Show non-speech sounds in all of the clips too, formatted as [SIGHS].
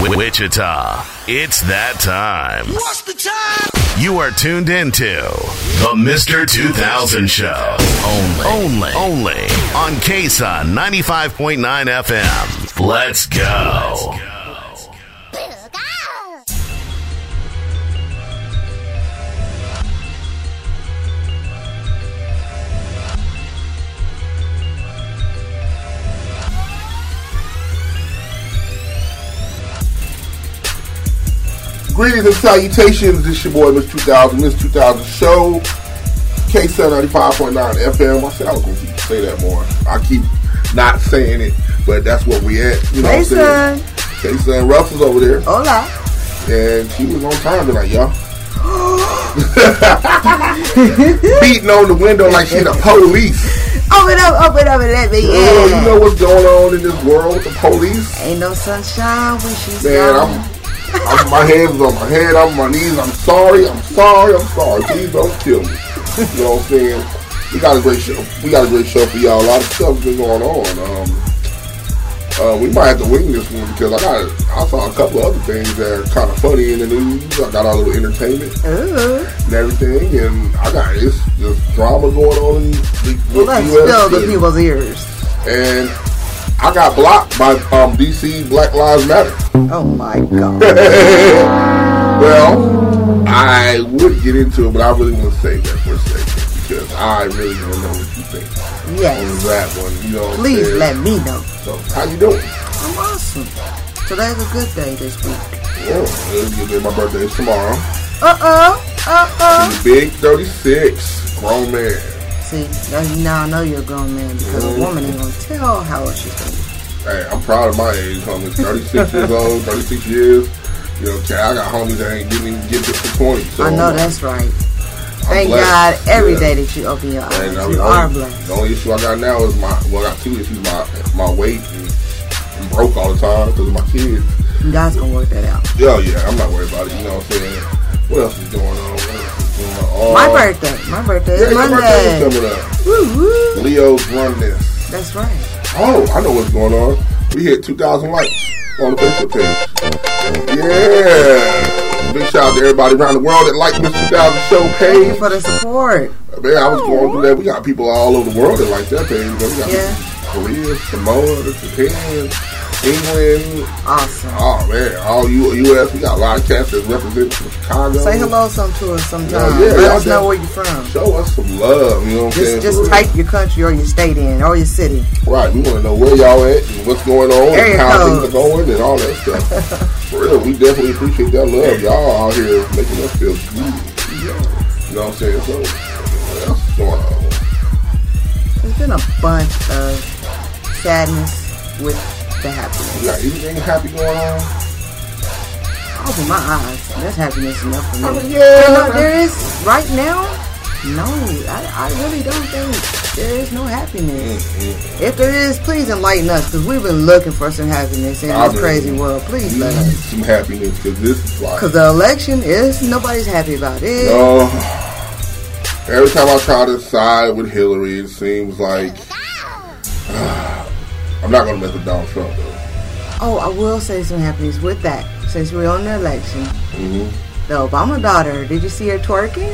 Wichita. It's that time. What's the time? You are tuned into the Mr. 2000 Show. Only, only, only on KSUN 95.9 FM. Let's go. Greetings and salutations. This your boy, Mr. 2000, Mr. 2000 Show. KSUN 95.9 FM. I said I was going to say that more. I keep not saying it, but that's what we at. You know Hey, what I'm saying? K7 Russell's over there, Hola. and she was on time tonight, y'all. [GASPS] [LAUGHS] Beating on the window like she the police. Open up, open up and let me in. Oh, you know what's going on in this world with the police? Ain't no sunshine when she's Man, gone. I'm, I'm my hands on my head, I'm on my knees. I'm sorry, I'm sorry, I'm sorry. Please don't kill me. You know what I'm saying? We got a great show. We got a great show for y'all. A lot of stuff's been going on. Um, uh, we might have to wing this one because I got I saw a couple other things that are kind of funny in the news. I got a little entertainment Ooh. and everything, and I got this this drama going on in the, Well, the let's US, fill the people's ears. and I got blocked by um, DC Black Lives Matter. Oh my god. [LAUGHS] Well, I would get into it, but I really want to save that for a second because I really to know what you think on yes. that one. You know, Please let me know. So, how you doing? I'm awesome. Today's a good day this week. Yeah, it's good day. My birthday is tomorrow. Uh oh. Uh oh. Big 36, grown man. See, now I know you're a grown man because Mm-hmm. a woman ain't gonna tell how old she's gonna be. Hey, I'm proud of my age, homie. 36 [LAUGHS] years old, 36 years. You know, okay, I got homies that ain't didn't even get to 20. So I know that's right. I'm Thank blessed. God every Yeah. day that you open your eyes. And I you are blessed. The only issue I got now is my well, I got two issues. My my weight and I'm broke all the time because of my kids. God's gonna work that out. Yeah, yeah, I'm not worried about it. You know what I'm saying? What else is going on? What else is going on? Oh, My birthday. My birthday Yeah, is birthday Monday. is up. Woo woo. Leo's run this. That's right. Oh, I know what's going on. We hit 2,000 likes on the Facebook page. Yeah. Big shout out to everybody around the world that like this 2000 Show Thank page. you for the support. Man, I was going through that. We got people all over the world that like that page. We got Yeah. Korea, Samoa, Japan, England. Awesome. Oh man, all U- U.S. We got a lot of cats that represent from Chicago. Say hello some to us sometime. Yeah, yeah, Let us know where you're from. Show us some love. You know what I'm saying? Just just type your country or your state in or your city. Right, we want to know where y'all at and what's going on Area and how codes. things are going and all that stuff. [LAUGHS] For real, we definitely appreciate that love. Y'all out here making us feel good. You know what I'm saying? So, what else is going on? There's been a bunch of sadness with the happiness. You got anything happy going on? Open my eyes. That's happiness enough for me. Mean, yeah. No, there is right now. No, I, I really don't think there is no happiness. Mm-hmm. If there is, please enlighten us because we've been looking for some happiness in this crazy world. Please let us. some happiness because this is like, Because the election is nobody's happy about it. oh, every time I try to side with Hillary, it seems like [SIGHS] I'm not going to mess with Donald Trump though. Oh, I will say some happiness with that. Since we're on the election, Mm-hmm. the Obama daughter, did you see her twerking?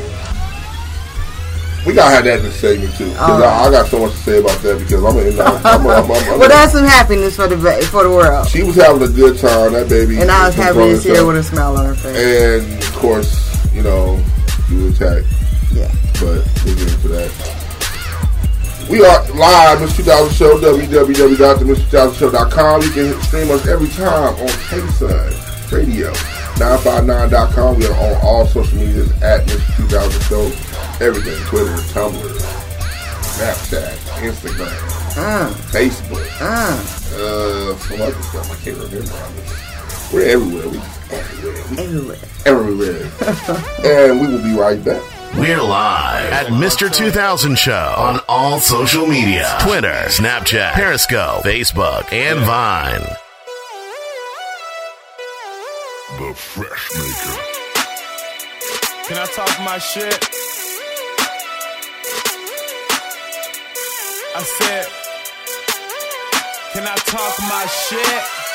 We gotta have that in the segment too. 'cause All I, I got so much to say about that because I'm in. I'm, I'm, I'm, I'm, [LAUGHS] Well, that's some happiness for the for the world. she was having a good time. That baby, And I was happy to see her with a smile on her face. And of course, you know, you was attacked. Yeah. But we'll get into that. We are live, Mr. 2000 Show, www.themr2000show.com. You can stream us every time on KSUN Radio, 959.com. We are on all social medias at Mr. 2000 Show. Everything, Twitter, Tumblr, Snapchat, Instagram, Uh, Facebook, uh. uh, some other stuff I can't remember. We're everywhere. We're everywhere. Everywhere. everywhere. [LAUGHS] and we will be right back. We're live at Mr. 2000 Show on all social media Twitter, Snapchat, Periscope, Facebook, and Vine. The Fresh Maker. Can I talk my shit? I said, can I talk my shit?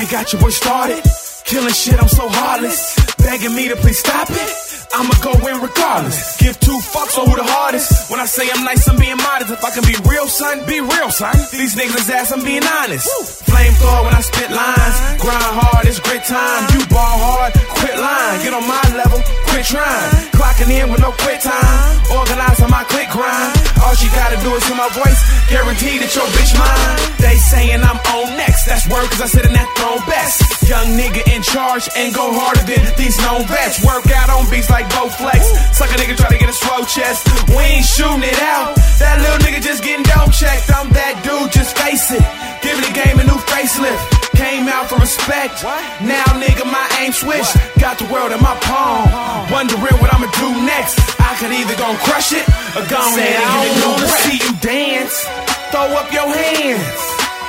Money got your boy started. Killing shit, I'm so heartless. Begging me to please stop it. I'ma go in regardless. Give two fucks on who the hardest. When I say I'm nice, I'm being modest. If I can be real, son, be real, son. These niggas ass, I'm being honest. Flamethrower when I spit lines. Grind hard, it's grit time. You ball hard, quit lying. Get on my level, quit trying. Clocking in with no quit time. Organize on my click grind. All she gotta do is hear my voice. Guarantee that your bitch mine. They saying I'm on next. That's word cause I sit in that throne best. Young nigga in charge and go harder than these known vets. Work out on beats like Bowflex. Suck a nigga try to get a slow chest. We ain't shooting it out. That little nigga just getting dope checked. I'm that dude, just face it. Giving the game a new facelift. Came out for respect. Now, nigga, my aim switched. Got the world in my palm. Wondering what I'ma do next. I could either gon' crush it or go and give it new breath. see you dance. Throw up your hands.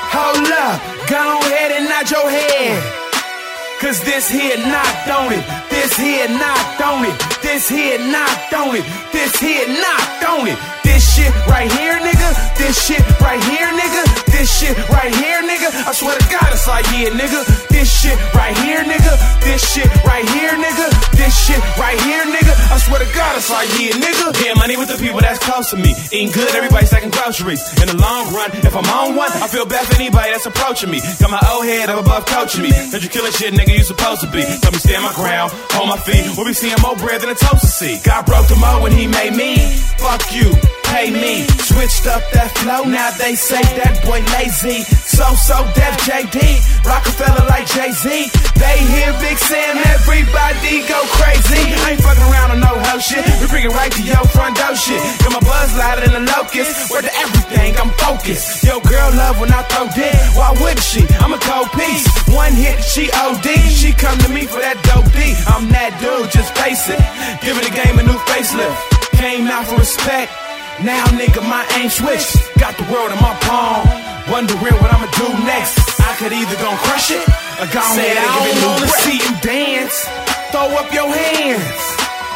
Hold up. Go ahead and nod your head. Cause this here not on it. This here not on it. This here not on it. This here not on it. This shit right here, nigga. This shit right here, nigga. This shit right here, nigga. I swear to God, it's like yeah, nigga. This shit right here, nigga. This shit right here, nigga. This shit right here, nigga. I swear to God, it's like yeah, nigga. Yeah, money with the people that's close to me. Eating good, everybody stacking groceries. In the long run, if I'm on one, I feel bad for anybody that's approaching me. Got my old head up above coaching me. Cause you killing shit, nigga, you supposed to be. Tell me stand my ground, hold my feet. We'll be seeing more bread than a toaster see. God broke the mold when he made me. Fuck you, pay me. Switched up that flow, now they say that boy lazy. So, so deaf JD, Rockefeller like Jay-Z. They hear Big Sam, everybody go crazy. I ain't fucking around on no hoe shit. We bring it right to your front door shit. Got my buzz louder than a locust. Word to everything, I'm focused. Yo, girl love when I throw dick. Why wouldn't she? I'm a cold piece. One hit, she OD. She come to me for that dope D. I'm that dude, just face it. Giving the game a new facelift. Came out for respect. Now, nigga, my aim switched. Got the world in my palm. Wondering what I'ma do next. I could either gon' crush it or go ahead and give it new wanna see you dance. Throw up your hands.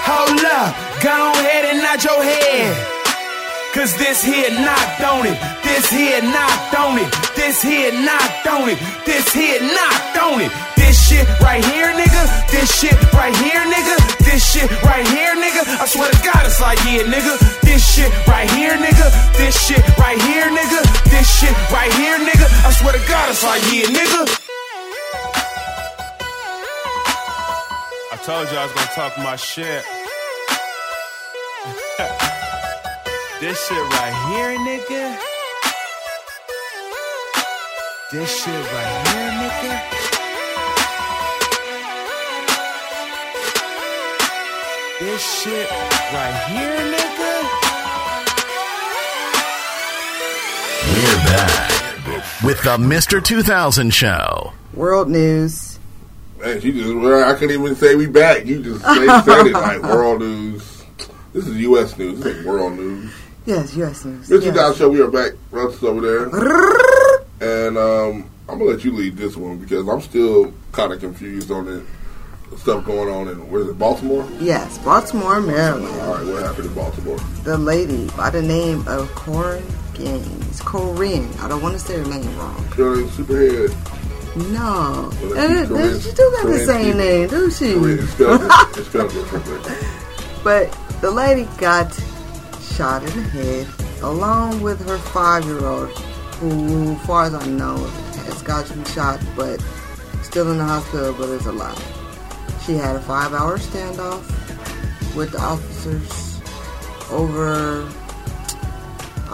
Hold up. Go ahead and nod your head. Cause this here not on it. This here not on it. This here not on it. This here not on it. This shit right here, nigga. This shit right here, nigga. This shit right here, nigga. I swear to God, it's like yeah, nigga. This shit right here, nigga. This shit right here, nigga. This shit right here, nigga. I swear to God, it's like yeah, nigga. I told you I was gonna talk my shit. [LAUGHS] this shit right here, nigga. This shit right here, nigga. This shit right here, nigga. We're back with the Mr. 2000 Show. World news. Man, you just, I couldn't even say we back. You just say, said it [LAUGHS] like world news. This is U.S. news. This is world news. Yes, U.S. news. Mr. yes. Dow Show, we are back. Russ is over there. And um, I'm going to let you lead this one because I'm still kind of confused on the stuff going on in, where is it, Baltimore? Yes, Baltimore, Maryland. All right, what happened in Baltimore? The lady by the name of Korryn Gaines. Corinne. I don't want to say her name wrong. Corinne Superhead. No. Well, And Corinne- she do got the same name, do she? Corinne. But the lady got shot in the head along with her five-year-old, who, as far as I know, has gotten shot, but still in the hospital, but is alive. She had a five-hour standoff with the officers over.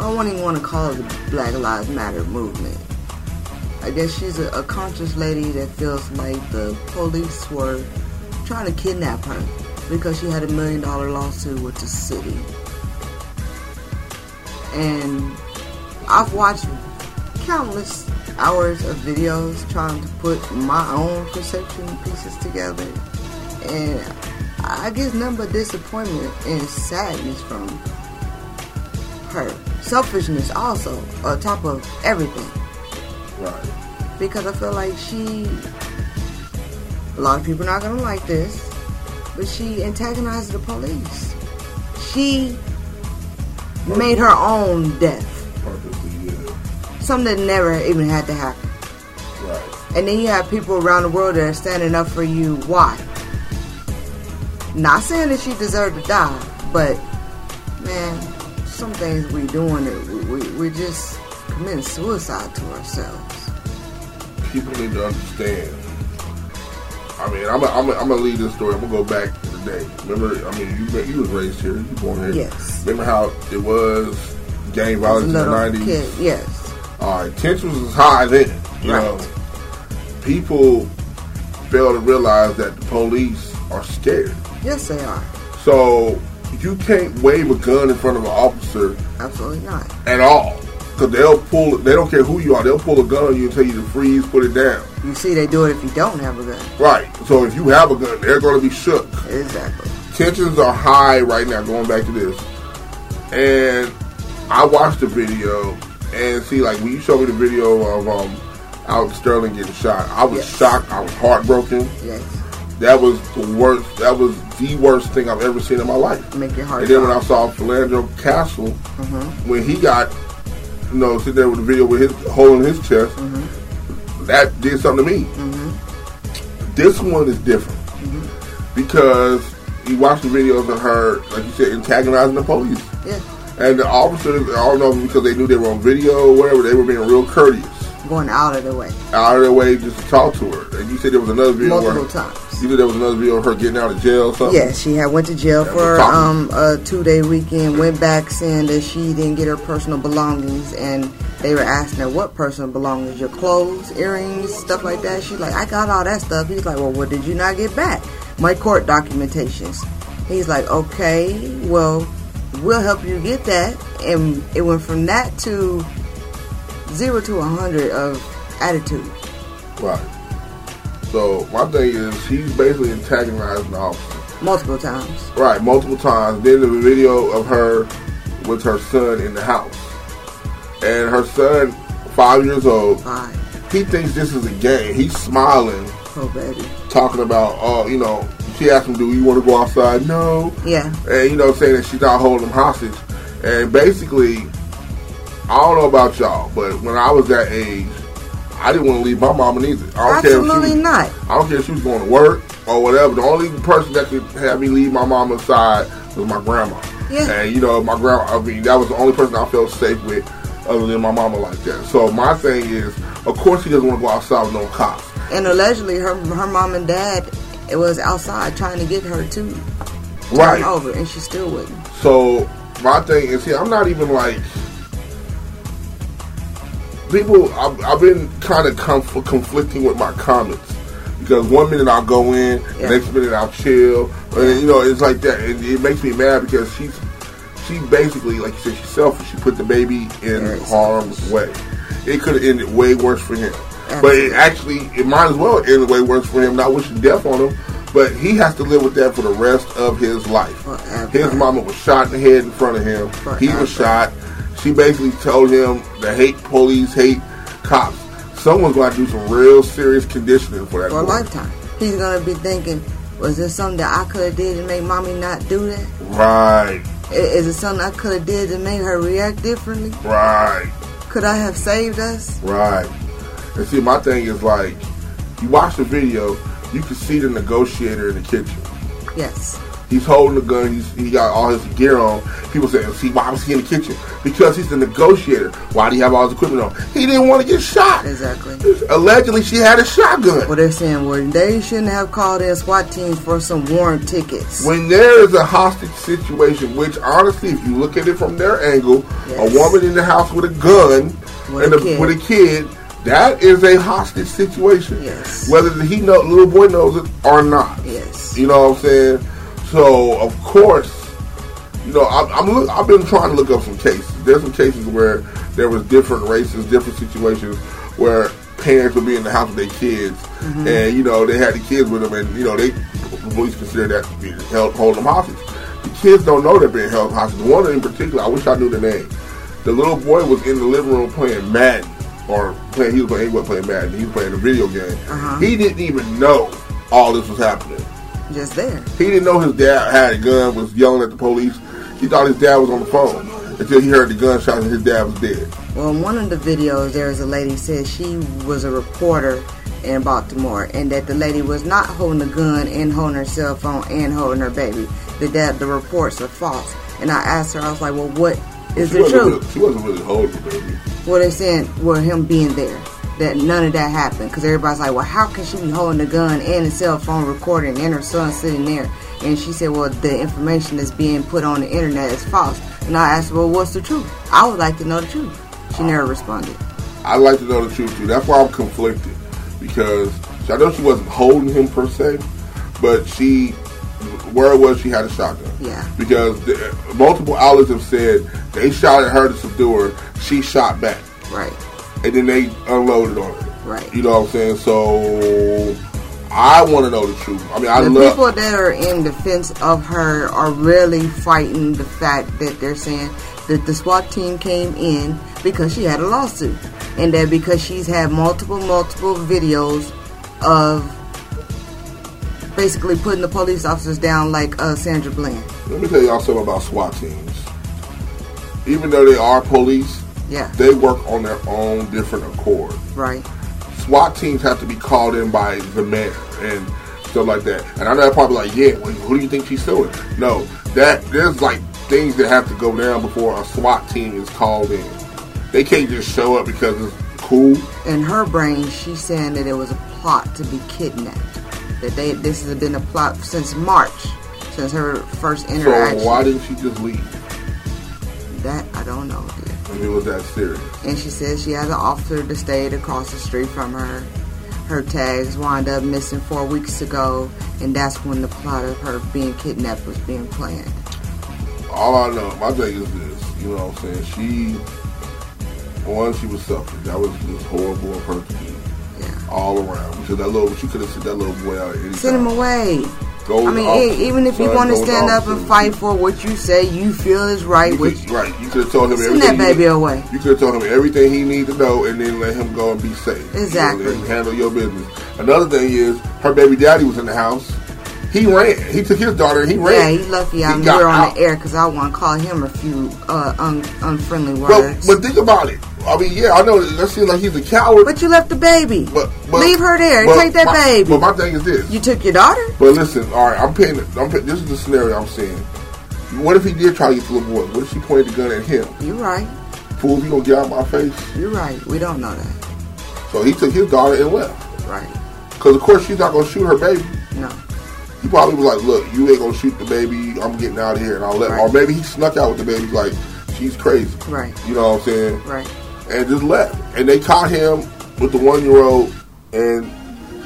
I don't even want to call it the Black Lives Matter movement. I guess she's a, a conscious lady that feels like the police were trying to kidnap her because she had a million dollar lawsuit with the city. And I've watched countless hours of videos trying to put my own perception pieces together. And I get nothing but disappointment and sadness from her. Selfishness also, on top of everything Right. because I feel like she. A lot of people are not gonna like this, but she antagonized the police. She made her own death, Purposely, yeah. something that never even had to happen. Right. And then you have people around the world that are standing up for you. Why? Not saying that she deserved to die, but man, some things we doing it, we, we, we're just committing suicide to ourselves. People need to understand. I mean, I'm gonna I'm I'm gonna leave this story. I'm gonna go back to the day. Remember, I mean, you you was raised here, you born here. Yes. Remember how it was gang violence in the '90s? kid, yes. All right, tensions was high then. You Right. know, people fail to realize that the police are scared. Yes, they are. So you can't wave a gun in front of an officer Absolutely not. at all. Because they'll pull, they don't care who you are, they'll pull a gun on you and tell you to freeze, put it down. You see, they do it if you don't have a gun. Right. So if you have a gun, they're going to be shook. Exactly. Tensions are high right now, going back to this. And I watched the video and see, like, when you showed me the video of um, Alex Sterling getting shot, I was Yes. shocked. I was heartbroken. Yes. That was the worst, that was the worst thing I've ever seen in my life. Make your heart And then when I saw Philando Castile, Mm-hmm. when he got, you know, sitting there with the video with his hole in his chest, Mm-hmm. that did something to me. This one is different Mm-hmm. because you watch the videos of her, like you said, antagonizing the police. Yeah. And the officers, I don't know because they knew they were on video or whatever, they were being real courteous. Going out of the way. Out of their way just to talk to her. And you said there was another video Multiple where times. You said there was another video of her getting out of jail or something? Yes, she had went to jail Yeah, for um, a two day weekend. Went back saying that she didn't get her personal belongings, and they were asking her what personal belongings, your clothes, earrings, stuff like that. She's like, I got all that stuff. He's like, Well, what did you not get back? My court documentations. He's like, Okay, well, we'll help you get that. And it went from that to zero to a hundred of attitude. Right. So my thing is, he's basically antagonizing the officer. Multiple times. Right, multiple times. Then the video of her with her son in the house. And her son, five years old, Fine. he thinks this is a game. He's smiling, Oh, baby. talking about, oh, you know, she asked him, do you want to go outside? No. Yeah. And, you know, saying that she's not holding him hostage. And basically, I don't know about y'all, but when I was that age, I didn't want to leave my mama neither. I don't care if she Absolutely not. I don't care if she was going to work or whatever. The only person that could have me leave my mama's side was my grandma. Yeah. And you know, my grandma. I mean, that was the only person I felt safe with, other than my mama like that. So my thing is, of course, he doesn't want to go outside with no cops. And allegedly, her her mom and dad it was outside trying to get her to turn Right. over, and she still wouldn't. So my thing is, see, I'm not even like people. I've, I've been kind of conf- conflicting with my comments because one minute I'll go in, Yeah. the next minute I'll chill, and you know it's like that, and it makes me mad because she's she basically, like you said, she's selfish. She put the baby in Very harm's way. It could have ended way worse for him, but it actually it might as well end way worse for him. Not wishing death on him. But he has to live with that for the rest of his life. Forever. His mama was shot in the head in front of him. He was shot. She basically told him to hate police, hate cops. Someone's going to do some real serious conditioning for that. For a lifetime, he's gonna be thinking, was there something that I could have did to make mommy not do that? Right, I- Is it something I could have did to make her react differently? right, Could I have saved us? right. And see, my thing is like, you watch the video, you can see the negotiator in the kitchen. Yes. He's holding the gun. He's, he got all his gear on. People say, "See, why was he in the kitchen? Because he's the negotiator. Why do he have all his equipment on? He didn't want to get shot. Exactly. Allegedly, she had a shotgun. Well, they're saying, well, they shouldn't have called in SWAT teams for some warrant tickets. When there is a hostage situation, which honestly, if you look at it from their angle, Yes. a woman in the house with a gun With and a a, with a kid, that is a hostage situation. Yes. Whether the he know, little boy knows it or not. Yes. You know what I'm saying? So of course, you know I, I'm look, I've been trying to look up some cases. There's some cases where there was different races, different situations where parents would be in the house with their kids, Mm-hmm. and you know they had the kids with them, and you know they the police consider that to be held holding them hostage. The kids don't know they're being held hostage. One in particular, I wish I knew the name. The little boy was in the living room playing Madden, or playing. He was playing. He wasn't playing Madden. He was playing a video game. Uh-huh. He didn't even know all this was happening. Just there. He didn't know his dad had a gun, was yelling at the police. He thought his dad was on the phone until he heard the gunshot and his dad was dead. Well, in one of the videos, there's a lady said she was a reporter in Baltimore, and that the lady was not holding a gun and holding her cell phone and holding her baby. That, that the reports are false. And I asked her, I was like, well, what is she the truth? Really, she wasn't really holding the baby. Well, they're saying, well, him being there, that none of that happened. Because everybody's like, well, how can she be holding a gun and a cell phone recording and her son sitting there? And she said, well, the information that's being put on the internet is false. And I asked, well, what's the truth? I would like to know the truth. She never responded. I'd like to know the truth too. That's why I'm conflicted because I know she wasn't holding him per se, but she, where it was, she had a shotgun. Yeah. Because the, multiple outlets have said they shot at her to subdue her. She shot back, Right, and then they unloaded on her. right. You know what I'm saying? So I want to know the truth. I mean, I the love. people that are in defense of her are really fighting the fact that they're saying that the SWAT team came in because she had a lawsuit, and that because she's had multiple, multiple videos of basically putting the police officers down like uh, Sandra Bland. Let me tell y'all something about SWAT teams. Even though they are police, Yeah, they work on their own different accord. right. SWAT teams have to be called in by the mayor and stuff like that. And I know they're probably like, yeah, well, who do you think she's suing? No, that there's like things that have to go down before a SWAT team is called in. They can't just show up because it's cool. In her brain, she's saying that it was a plot to be kidnapped. That they this has been a plot since March, since her first interaction. So why didn't she just leave? That I don't know. If it was that serious. and she says she had an officer that stayed across the street from her. Her tags wound up missing four weeks ago, and that's when the plot of her being kidnapped was being planned. All I know, my thing is this. You know what I'm saying? She, one, she was selfish. That was just horrible of her to do. Yeah. All around. Because that little, she could have sent that little boy out Send him away. Go I mean, off- even if you want to stand up and fight for what you say you feel is right, You which could, right, you could have told him send everything. that baby away. You could have told him everything he needs to know, and then let him go and be safe. You know, Exactly. and handle your business. Another thing is, her baby daddy was in the house. He ran. He took his daughter and he ran. Yeah, he's lucky I'm here on out. the air because I want to call him a few uh, un- unfriendly words. but think about it. I mean, yeah, I know that seems like he's a coward. But you left the baby. but, but Leave her there. but Take that my- baby. But my thing is this. you took your daughter? But listen, all right, I'm paying. I'm pay, this is the scenario I'm saying. What if he did try to get the little boy? What if she pointed the gun at him? You're right. Fool, you gonna get out my face? You're right. We don't know that. So he took his daughter and left. Right. Because of course she's not gonna shoot her baby. No. He probably was like, "Look, you ain't gonna shoot the baby. I'm getting out of here, and I'll let." Right. Or maybe he snuck out with the baby, like she's crazy. Right. You know what I'm saying? Right. And just left. And they caught him with the one year old, and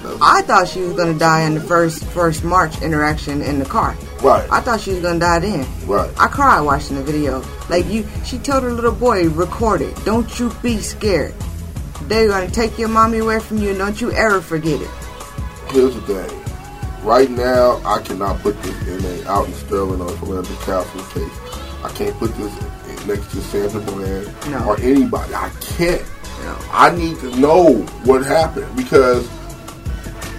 uh, I thought she was gonna die in the first first March interaction in the car. right, I thought she was gonna die then. right. I cried watching the video. Like you, she told her little boy, "Record it. Don't you be scared. They're gonna take your mommy away from you. and Don't you ever forget it." Here's the thing. Right now, I cannot put this inmate out in Sterling or Philadelphia Castle case. I can't put this in- next to Sandra Bland No. or anybody. I can't. No. I need to know what happened because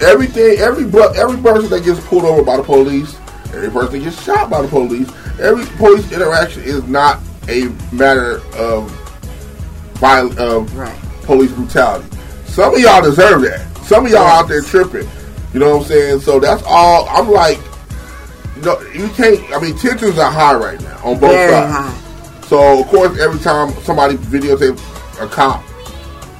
everything, every every person that gets pulled over by the police, every person that gets shot by the police, every police interaction is not a matter of viol- of Right. police brutality. Some of y'all deserve that. Some of y'all out there tripping. You know what I'm saying? So that's all. I'm like, you know, you can't. I mean, tensions are high right now on both Very sides. high. So of course, every time somebody videotapes a cop,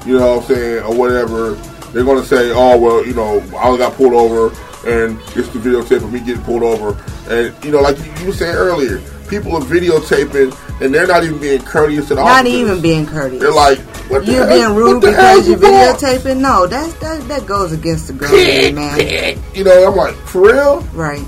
you know what I'm saying, or whatever, they're gonna say, "Oh well, you know, I got pulled over, and it's the videotape of me getting pulled over." And you know, like you, you said earlier, people are videotaping, and they're not even being courteous at all. Not even being courteous. They're like, what the You're hell- being rude because you you're videotaping. No, that's that that goes against the grain, man. [LAUGHS] You know, I'm like, for real? Right.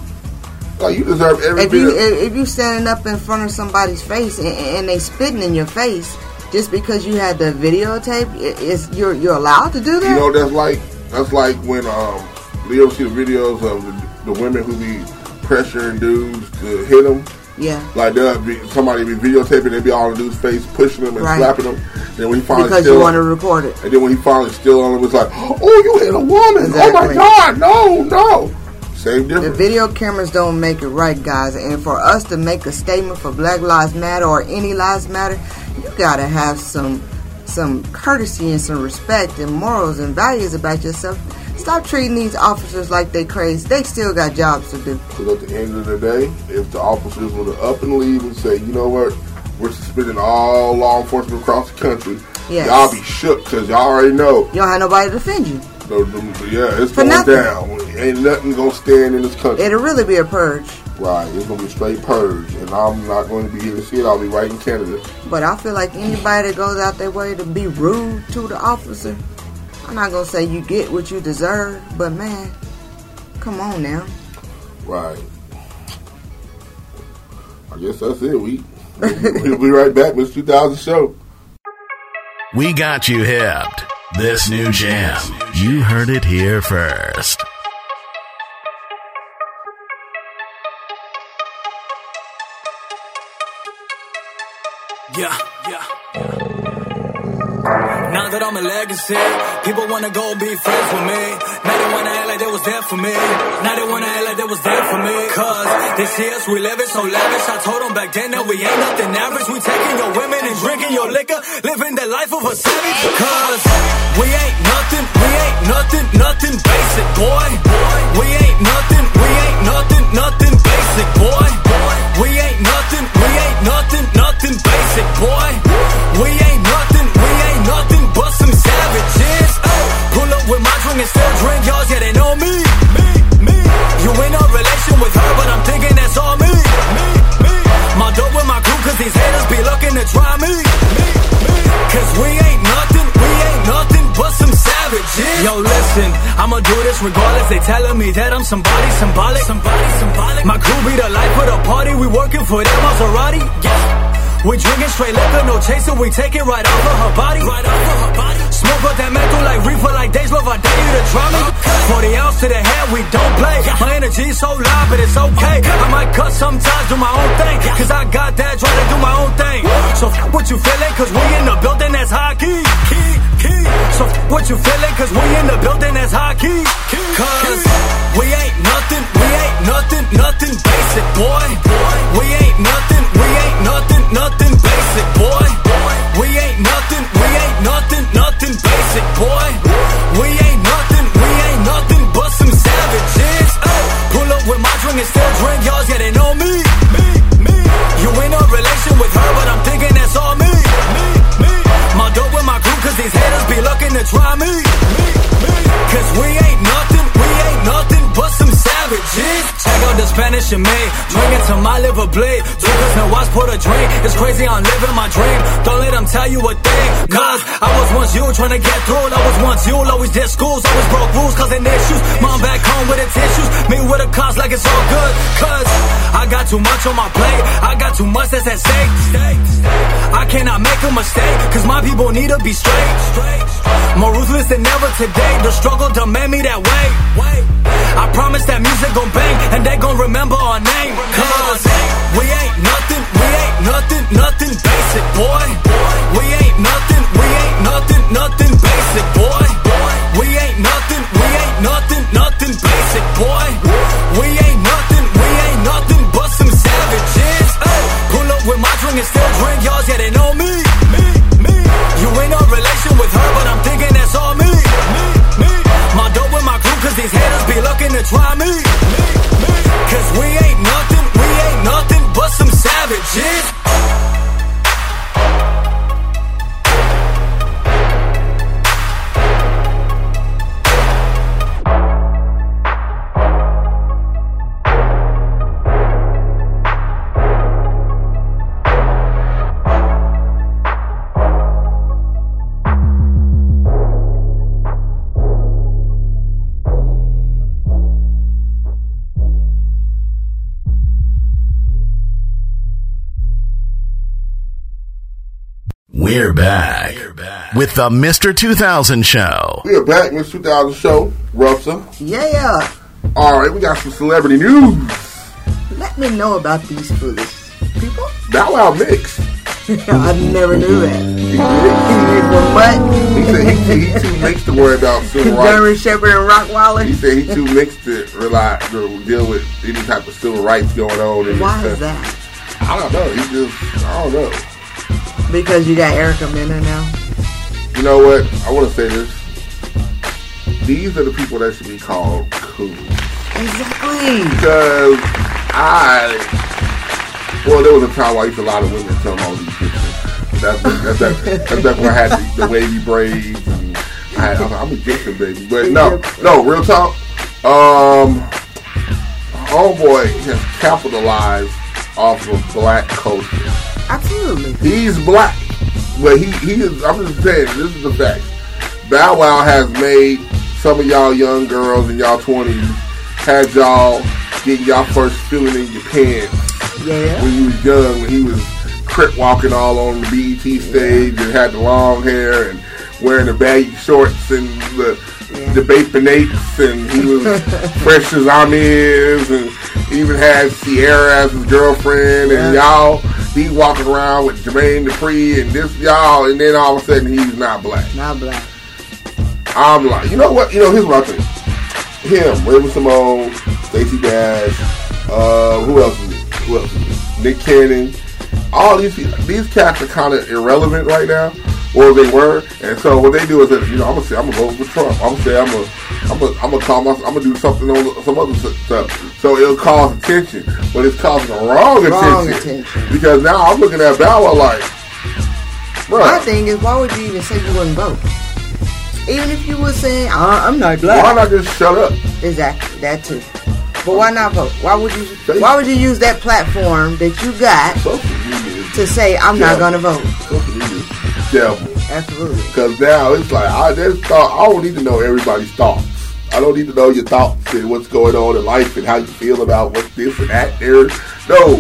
Like, you deserve every If you if, if you standing up in front of somebody's face and, and they spitting in your face just because you had the videotape, is you're you're allowed to do that? You know, that's like that's like when um, you ever see the videos of the, the women who be pressuring dudes to hit them. yeah. Like they'll be, somebody be videotaping, they be all in the dude's face, pushing them and Right. slapping him. Then when he finally Because still, you want to record it. and then when he finally still on him, it's like, oh, you hit a woman! Exactly. Oh my God, no, no. Same The video cameras don't make it right, guys. And for us to make a statement for Black Lives Matter or any lives matter, you gotta have some some courtesy and some respect and morals and values about yourself. Stop treating these officers like they crazy. They still got jobs to do. Because at the end of the day, if the officers were to up and leave and say, you know what, we're suspending all law enforcement across the country, Yes. y'all be shook because y'all already know. You don't have nobody to defend you. The, the- yeah, it's For going nothing. down. Ain't nothing gonna stand in this country. It'll really be a purge. right, it's gonna be a straight purge, and I'm not going to be here to see it. I'll be right in Canada. But I feel like anybody that goes out their way to be rude to the officer, I'm not gonna say you get what you deserve, but man, come on now. Right. I guess that's it. We we'll be right back. Mr. 2000 show. We got you hipped. This new jam. You heard it here first. Yeah, yeah. Now that I'm a legacy, people wanna go be friends with me. Now they wanna like they was there for me. Now they wanna act like they was there for me. Cause this year's we live it so lavish. I told them back then that we ain't nothing average. We taking your women and drinking your liquor, living the life of a savage. Cause we ain't nothing, we ain't nothing, nothing basic, boy. We ain't nothing, we ain't nothing, nothing basic, boy. We ain't nothing, we ain't nothing, nothing basic, boy. We ain't nothing, we ain't nothing but some savages. Pull up with my drink and still drink yours, yeah, they know me. Me, me. You in a relation with her, but I'm thinking that's all me. Me, me. My dope with my crew, cause these haters be looking to try me. Me, me. Cause we ain't nothing, we ain't nothing but some savages. Yo, listen, I'ma do this regardless. They telling me that I'm somebody symbolic. Somebody symbolic. My crew be the life of the party. We working for that Maserati. Yeah. We drinking straight liquor, no chaser. We take it right off of her body. Right off of her body. Smoke up that mental like reefer, like days love. I dare you to try me. 40 ounce to the head, we don't play. My energy so loud, but it's okay. I might cut sometimes, do my own thing. Cause I got that, try to do my own thing. So f what you feeling, cause we in the building that's high key. Key, key. So what you feeling, cause we in the building that's high key. Cause we ain't nothing, we ain't nothing, nothing basic, boy. We ain't nothing, we ain't nothing, nothing basic, boy. We ain't nothing, we ain't nothing, nothing basic, boy. Try me. Me, me. Cause we the Spanish in me, drinking till my liver bleed. Drinkers and watch pour the drink. It's crazy, I'm living my dream. Don't let them tell you a thing. Cause I was once you trying to get through. I was once you, always did schools, always broke rules, causing issues. Mom back home with the tissues. Me with a cause like it's all good. Cause I got too much on my plate. I got too much that's at stake. I cannot make a mistake, cause my people need to be straight. More ruthless than ever today. The struggle done made me that way. I promise that music gon' bang, and they gon' remember our name. Cause we ain't nothing, we ain't nothing, nothing basic, boy. We ain't nothing, we ain't nothing, nothing basic, boy. We ain't nothing, we ain't nothing, nothing basic, boy. We ain't nothing, Me, me. Cause we ain't nothing, we ain't nothing but some savages. We're back with the Mr. 2000 Show. We are back, Mr. 2000 show. Rupsa. Yeah. All right, we got some celebrity news. Let me know about these foolish people. Bow Wow mix. [LAUGHS] I never knew that. He, From what? he said he, he too mixed to worry about [LAUGHS] civil rights. German Shepherd and Rock Rottweiler. He said he too mixed to rely to deal with any type of civil rights going on. in Why this is that? I don't know. He just I don't know. Because you got Erica Mena now. You know what? I want to say this. these are the people that should be called coons. Exactly. Because I, well, there was a time where I used to lie to women tell them all these pictures. That's that's that, that's back when I had the, the wavy braids and I I'm a gangster baby. But no, no, real talk. Um, homeboy has capitalized off of black culture. Absolutely. He's black, but he he is. I'm just saying, this is the fact. Bow Wow has made some of y'all young girls in y'all 20s had y'all getting y'all first feeling in your pants Yeah. when you was young, when he was crip walking all on the BET stage and had the long hair and wearing the baggy shorts and the Yeah. the Bapenates and he was [LAUGHS] fresh as I'm is and even had Ciara as his girlfriend and y'all he walking around with Jermaine Dupri and this y'all and then all of a sudden he's not black. Not black. I'm like, you know what? You know, here's what I think. Him, Raven-Symoné, Stacey Dash, uh, who else is it? Who else is it? Nick Cannon. All these these cats are kind of irrelevant right now, or they were. And so what they do is that you know I'm gonna say I'm gonna vote for Trump. I'm gonna say I'm gonna I'm gonna I'm gonna call my I'm gonna do something on some other stuff. So it'll cause attention, but it's causing the wrong, Wrong attention. attention. Because now I'm looking at Bow Wow like, bro, My thing is, why would you even say you wouldn't vote? Even if you were saying, "I- I'm not black. why not just shut up? Exactly, that too. But why not vote? Why would you? Why would you use that platform that you got Social media is to say I'm Yeah. not going to vote? Social media is devil. Absolutely. Because now it's like I just thought I don't need to know everybody's thoughts. I don't need to know your thoughts and what's going on in life and how you feel about what this and that there. No,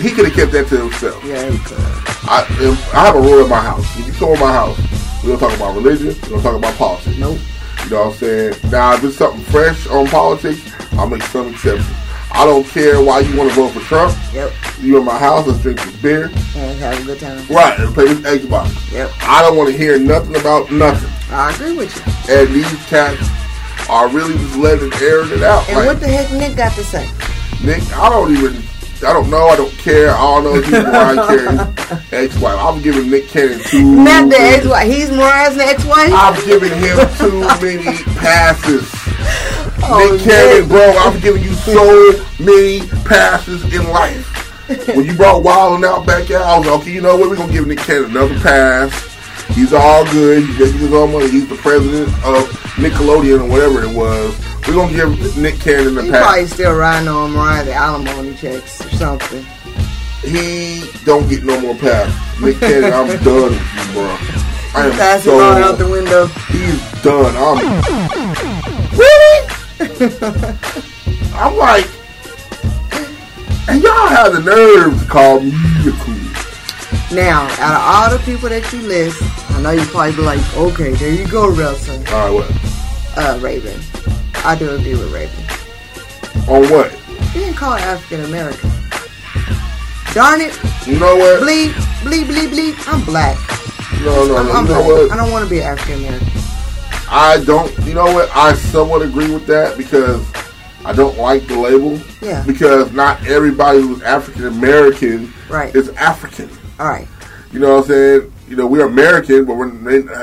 he could have kept that to himself. Yeah, you could. I, I have a rule in my house. When you come in my house, we don't talk about religion. We don't talk about politics. Nope. You know what I'm saying? Now, if it's something fresh on politics, I'll make some exceptions. I don't care why you want to vote for Trump. Yep. You in my house, let's drink this beer. And have a good time. Right, and play this Xbox. Yep. I don't want to hear nothing about nothing. I agree with you. And these cats are really just letting air it out. And like, what the heck Nick got to say? Nick, I don't even, I don't know, I don't care. I don't know if he's Mariah Carey's [LAUGHS] ex-wife. I'm giving Nick Cannon too Not the many- ex-wife. He's Mariah's ex-wife. I'm giving him too [LAUGHS] many passes. Oh, Nick Cannon, bro, I'm giving you so many passes in life. When you brought Wild 'N Out back out, I was like, okay, you know what? We're going to give Nick Cannon another pass. He's all good. He's making his own money. He's the president of Nickelodeon or whatever it was. We're going to give Nick Cannon the He pass. probably still riding on Mariah's alimony checks or something. He don't get no more passes. Nick Cannon, I'm [LAUGHS] done with you, bro. I am Pass so... out the window. He's done. I'm really. I'm like, and y'all have the nerve to call me a cool. Now, out of all the people that you list, I know you probably be like, okay, there you go, Russell. All right, what? Uh, Raven. I do agree with Raven. On what? Being called African American. Darn it. You know what? Bleep, bleep, bleep, bleep. I'm black. No, no, I'm, no. I'm You know black. I don't want to be African American. I don't. You know what? I somewhat agree with that because I don't like the label. Yeah. Because not everybody who's African American Right. is African. All right. You know what I'm saying? You know, we're American, but we're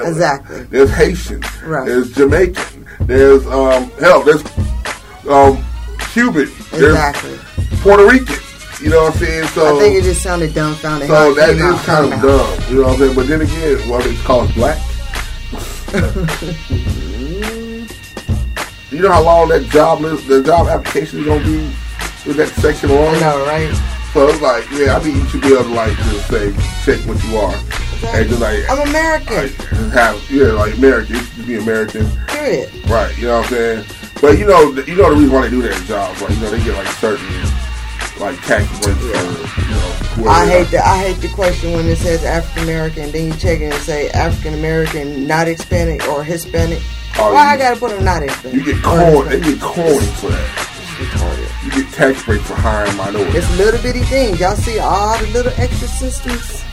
Exactly. There's Haitian. Right. There's Jamaican. There's um hell. There's um Cuban. There's Exactly. Puerto Rican. You know what I'm saying? So I think it just sounded dumbfounded. so that is out kind of mouth. dumb. You know what I'm saying? But then again, what it's called black. [LAUGHS] you know how long that job list, the job application is gonna be with that section alone? I know, right? So it's like, yeah, I think you should be able to like just say check what you are, and just like I'm American. like, have yeah, like American, you should be American, Period. right? You know what I'm saying? But you know, you know the reason why they do that job, like you know they get like certain like tax breaks for you know. I hate the I hate the question when it says African American, then you check it and say African American, not Hispanic or Hispanic. Oh, Why I gotta put them not Hispanic? You get corn. They get corn for that. You get tax breaks for hiring minorities. It's little bitty things. Y'all see all the little extra systems,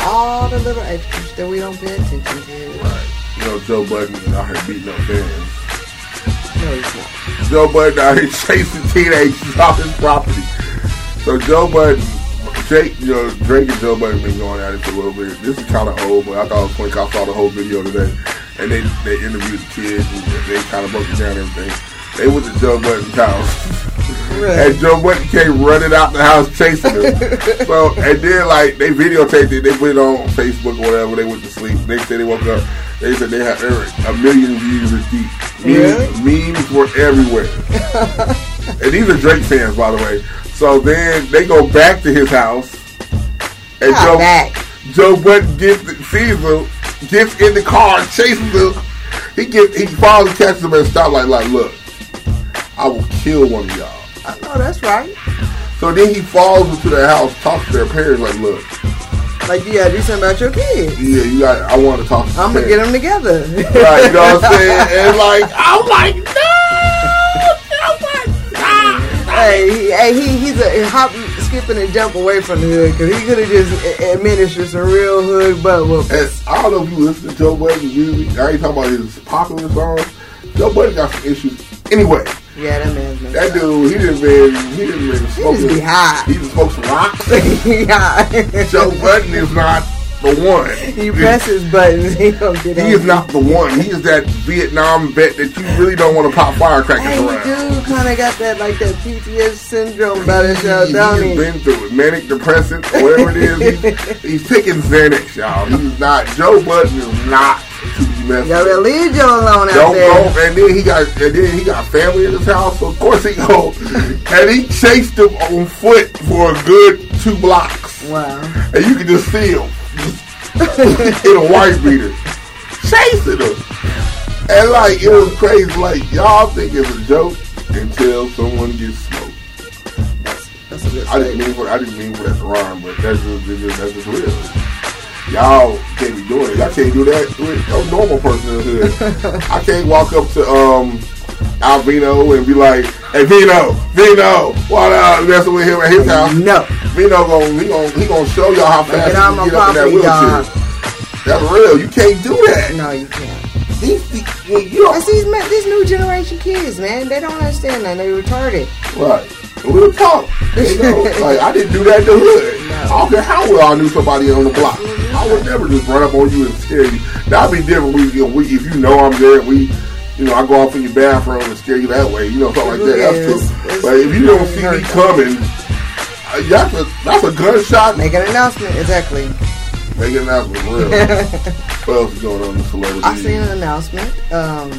all the little extras that we don't pay attention to. Right. You know, Joe Budden out here beating up fans. No, it's not. Joe Budden out here [LAUGHS] chasing teenagers off his property. So Joe Budden, Jake, you know, Drake and Joe Budden been going at it for a little bit. This is kind of old, but I thought it was funny I saw the whole video today. and they they interviewed the kids and they kind of broke it down and everything. They went to Joe Budden's house. [LAUGHS] Really? And Joe Budden came running out the house chasing him. [LAUGHS] so and then like they videotaped it, they put it on Facebook or whatever. They went to sleep. Next day they woke up. They said they had a million views deep. Memes, memes were everywhere. [LAUGHS] and these are Drake fans, by the way. So then they go back to his house, and Joe back. Joe Budden gets sees him, gets in the car, chases him. He get he finally catches him at a stoplight. Like, look, I will kill one of y'all. I know that's right. So then he falls into their house, talks to their parents, like, look, Like you gotta do something about your kids. yeah, you got. I want to talk. to I'm gonna get them together. parents." Right, you know what I'm [LAUGHS] saying? And like, I'm like, no, I'm like, hey, he, hey, he, he's a hop, skipping and jump away from the hood because he could have just a- administered some real hood butt. And I don't know if you listen to Joe Budden music. I ain't talking about his popular songs. Joe Budden got some issues. Anyway, Yeah, that man's messed that dude, he didn't been, he didn't been He smoking. just be high. He just smoked some rocks. [LAUGHS] yeah. Joe Budden is not the one. he presses buttons, he don't get He is not the one. He is that Vietnam vet that you really don't want to pop firecrackers Hey, around. dude, kind of got that like that PTS syndrome about himself, He, don't has he? been through it. Manic depressant, whatever it is. He's, [LAUGHS] he's taking Xanax, y'all. He's not. Joe Budden is not to be messed Y'all with. better leave Joe alone out Don't there. go. And then he got. And then he got family in his house. So of course he go. And he chased him on foot for a good two blocks. Wow. And you can just see him [LAUGHS] in a white beater chasing him. And like it was crazy. Like y'all think it's a joke until someone gets smoked. That's a good I didn't mean for I didn't mean for that to rhyme, but that's just, that's just, that's just real. Y'all can't be doing it. Y'all can't do that with a normal person in the hood. [LAUGHS] I can't walk up to um Alvino and be like, "Hey Vino, Vino, what up?" Messing with him at his house. No. Vino gonna he gonna he gonna show y'all how fast Get he can get up in that wheelchair. That's real. You can't do that. No, you can't. These, these, you know, these, these new generation kids, man. They don't understand that. They're retarded. Right. Real talk. You know, like I didn't do that in the hood. No. I don't care how well I knew somebody on the block. I would never just run up on you and scare you. That'd be different. We, you know, we, if you know I'm there, we, you know, I go off in your bathroom and scare you that way. You know, something like that. That's true. But if you don't see me coming, uh, that's a that's a gunshot. Make an announcement. Exactly. Make for real. [LAUGHS] what else is going on in the celebrity? I seen an announcement. Um,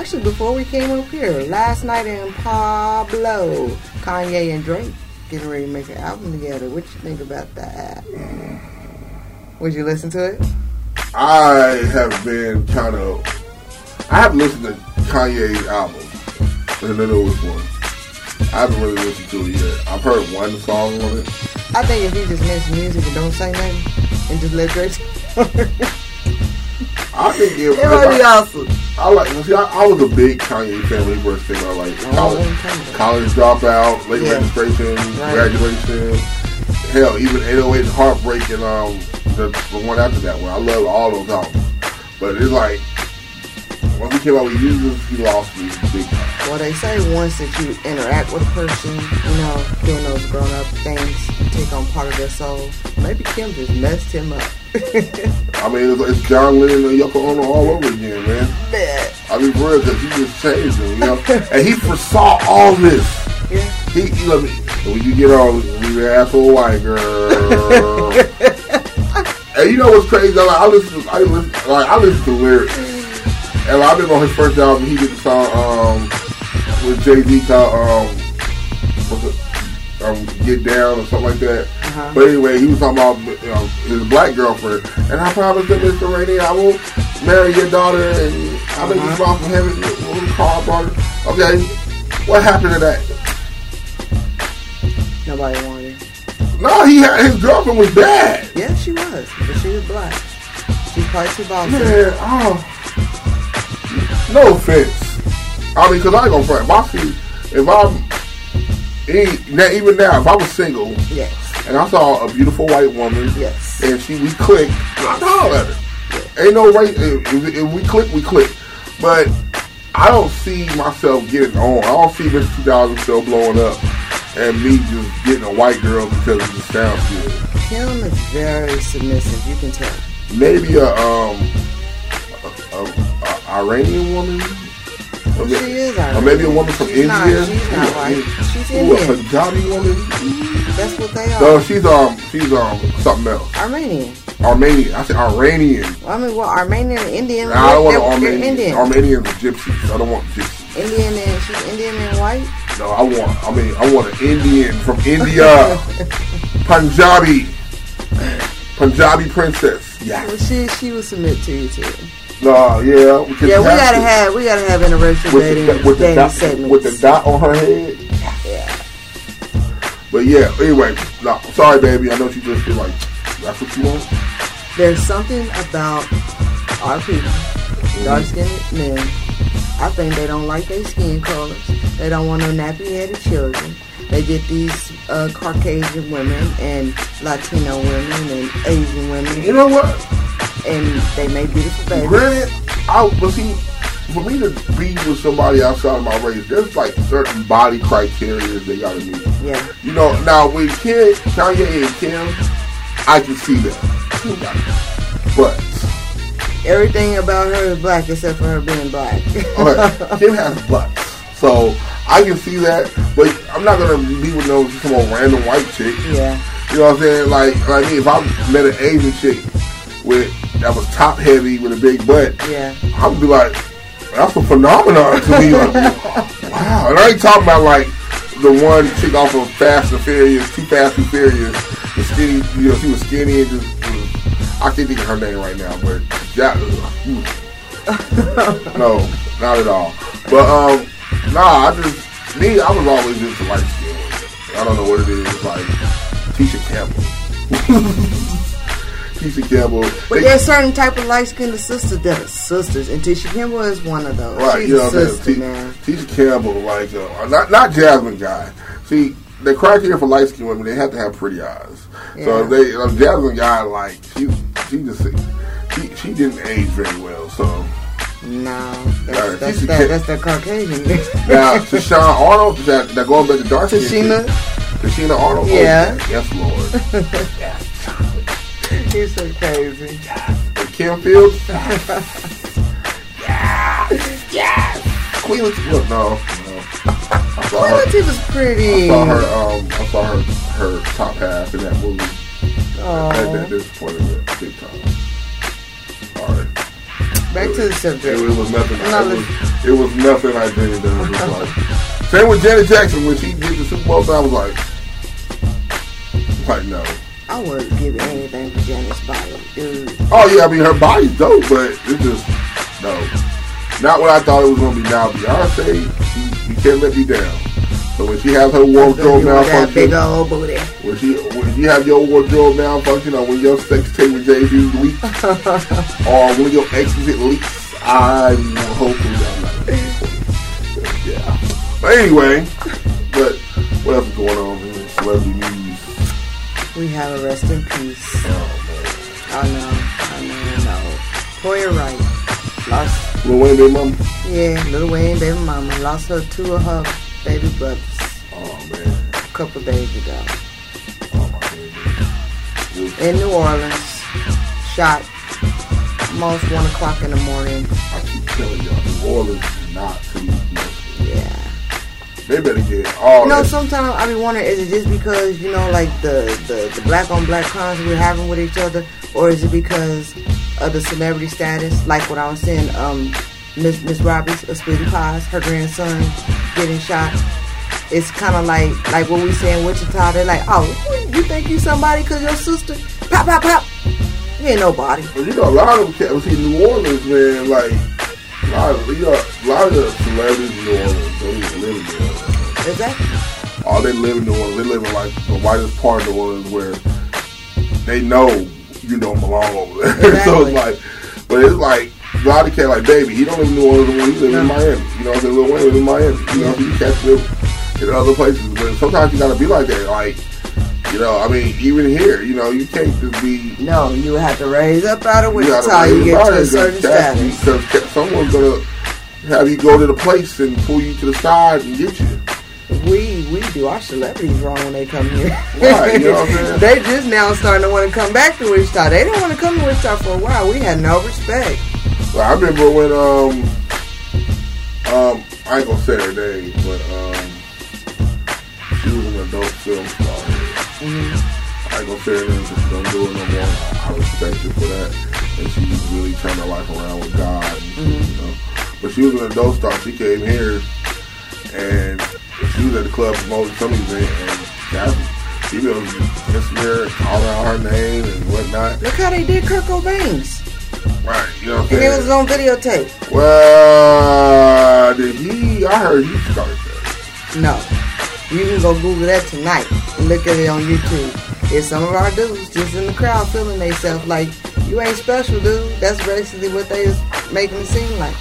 actually, before we came up here, last night in Pablo, Kanye and Drake getting ready to make an album together. What you think about that? Would you listen to it? I have been kind of. I have listened to Kanye's album, the newest one. I haven't really listened to it yet. I've heard one song on it. I think if he just makes music and don't say nothing and just let Drake, [LAUGHS] I think if, it might be I, awesome. I like. See, I, I was a big Kanye fan when he first came out. Like college, college dropout, late Yeah. registration, Right. graduation. Hell, even 808 and Heartbreak and um the, the one after that one. I love all those albums. But it's like once he came out with Yeezus, he lost me big time. Well, they say once that you interact with a person, you know, doing those grown up things, you take on part of their soul. Maybe Kim just messed him up. I mean, it's, it's John Lennon and Yoko Ono all over again, man. Man. I mean, for real, because he just changed him, you know. and he foresaw all this. Yeah. He, let me. When you get on, leave your ass for white girl. [LAUGHS] and you know what's crazy? Like, I listen, to, I listen, like I listen to lyrics. And like, I remember on his first album, he did the song um, with Jay Z called um, what's it? Um, Get Down or something like that. Uh-huh. But anyway, he was talking about you know, his black girlfriend, and I promised that Mr. Rainey, I will marry your daughter, and I'll make you smile from heaven. Little car brought her. Okay, what happened to that? Nobody wanted. No, he had his girlfriend was bad. Yeah, she was, but she was black. She's quite too bossy. Man, oh, no offense. I mean, cause I ain't gonna front. If I see, if I'm, even now, if I was single Yes. and I saw a beautiful white woman, Yes. and she we click, I'd holler at her. Ain't no right. If, if- if we click, we click. But I don't see myself getting on. I don't see this 2000 show blowing up and me just getting a white girl because it just sounds good. Kim is very submissive. You can tell. maybe a um a, a Iranian woman. Or She may- is Or maybe a woman from She's India. not- she's not. She's ooh, a Indian. Punjabi woman. That's what they are. No, she's um, she's um, something else. Armenian. Armenian. I said Iranian. Well, I mean, well, Armenian and Indian. I don't want Armenian. Indian. Armenians are gypsies. I don't want gypsies. Indian and she's Indian and white. No, I want. I mean, I want an Indian from India. [LAUGHS] Punjabi. Punjabi princess. Well, Yeah. she she will submit to you too. No, yeah. Yeah, we gotta to. have we gotta have interracial with dating the, with the dot, segments. with the dot on her head. yeah. But yeah, anyway, no, sorry, baby. I know you just feel like that's what you want. There's something about our people, dark skinned men. I think they don't like their skin colors. They don't want no nappy headed children. They get these uh, Caucasian women and Latino women and Asian women. You know what? And they make beautiful babies. Granted, I but see, for me to be with somebody outside of my race, there's like certain body criteria they gotta meet. Yeah, You know, now with Kim, Kanye and Kim, I can see that. Kim got it. But everything about her is black except for her being black. okay, [LAUGHS] Kim has butts, so I can see that. But I'm not gonna be with no some old random white chick. yeah, You know what I'm saying? Like, I mean, if I met an Asian chick with that was top heavy with a big butt, yeah. I'd be like, that's a phenomenon to me. Like, [LAUGHS] wow. And I ain't talking about like the one chick off of Fast and Furious, Too Fast Too Furious, the skinny, you know, she was skinny and just, I can't think of her name right now, but that, ugh, no, not at all. But, um, nah, I just, me, I was always into light skin. I don't know what it is, like Tisha Campbell. [LAUGHS] Tisha Campbell. But They- there's certain type of light skinned sisters that are sisters, and Tisha Campbell is one of those. Right, She's you know a what sister, man. T- Tisha Campbell, like, uh, not not Jasmine Guy. See, the criteria for light skinned women, they have to have pretty eyes. So if they, a Jasmine Guy, like, she, she just, she, she didn't age very well. So No, that's, that's, that, that's the Caucasian. now, [LAUGHS] Tashawn Arnold, that, that going back to dark Tichina, Tichina Arnold, oh, Yeah. yes, Lord. [LAUGHS] [LAUGHS] he's so crazy. And Kim Fields, [LAUGHS] yes, yes. Queen Latifah, no, no. I Queen. Latifah's pretty. I saw her. Um, I saw her. Her top half in that movie. That, that Oh, disappointed me big time. Sorry. back to the subject. it was nothing. No, It was, it was nothing I dreamed of. It was like, same with Janet Jackson when she did the Super Bowl. I was like, like no. I wouldn't give anything for Janet's body, dude. Oh yeah, I mean her body's dope, but it's just no. Not what I thought it was gonna be. Now Beyonce, she, you can't let me down. So when she has her wardrobe that big malfunction, old booty. when she when you have your wardrobe malfunction, or when your sex tape with Jay Z leaks, [LAUGHS] or when your exit leaks, I will hopefully I'm not. Yeah. But anyway, but what else is going on in celebrity news? We have a rest in peace. Oh I know, I know, I know. Toya Wright lost, Lil Wayne, baby mama. yeah, Lil Wayne baby mama lost her two of her baby brothers Oh man, a couple days ago oh my goodness. in New Orleans. Shot almost one o'clock in the morning. I keep telling y'all, New Orleans is not to They better get all You know, sometimes I be wondering, is it just because, you know, like the, the, the black on black crimes we're having with each other, or is it because of the celebrity status? Like what I was saying, um, Miss Miss Robbie's of Sweetie Pies, her grandson getting shot. It's kind of like like what we say in Wichita. They're like, oh, you think you somebody because your sister? Pop, pop, pop. You ain't nobody. But you know, a lot of them, see, New Orleans, man, like, a lot of, you know, a lot of the celebrities in New Orleans don't even live in New Orleans. Exactly. All they live in New Orleans, they live in, like, the whitest part of New Orleans where they know you don't belong over there. [LAUGHS] so it's like, but it's like, a lot of cats, like, baby, he don't live in New Orleans he live in No. Miami. You know what I'm saying? Lil Wayne live in Miami. You know, you catch them in other places. But sometimes you gotta be like that. Like, you know, I mean, even here, you know, you can't just be No, you would have to raise up out of You Wichita. You raise get to a certain status. Because someone's gonna have you go to the place and pull you to the side and get you. We we do our celebrities wrong when they come here. Right, you know what I'm [LAUGHS] saying? they just now starting to want to come back to Wichita. They didn't want to come to Wichita for a while. We had no respect. Like, I remember when um um I ain't gonna say her name, but um she was an adult film star. I ain't gonna say her name she don't do it no more. I respect her for that, and she really turned her life around with God. And, You know, but she was an adult star. She came here and she was at the club promoting some event, and that females just there calling out her name and whatnot. Look how they did Kurt Cobain's. Right, you know And it was on videotape. Well, did he? I heard he started that. No. You can go Google that tonight and look at it on YouTube. It's some of our dudes just in the crowd feeling themselves like, you ain't special, dude. That's basically what they is making it seem like.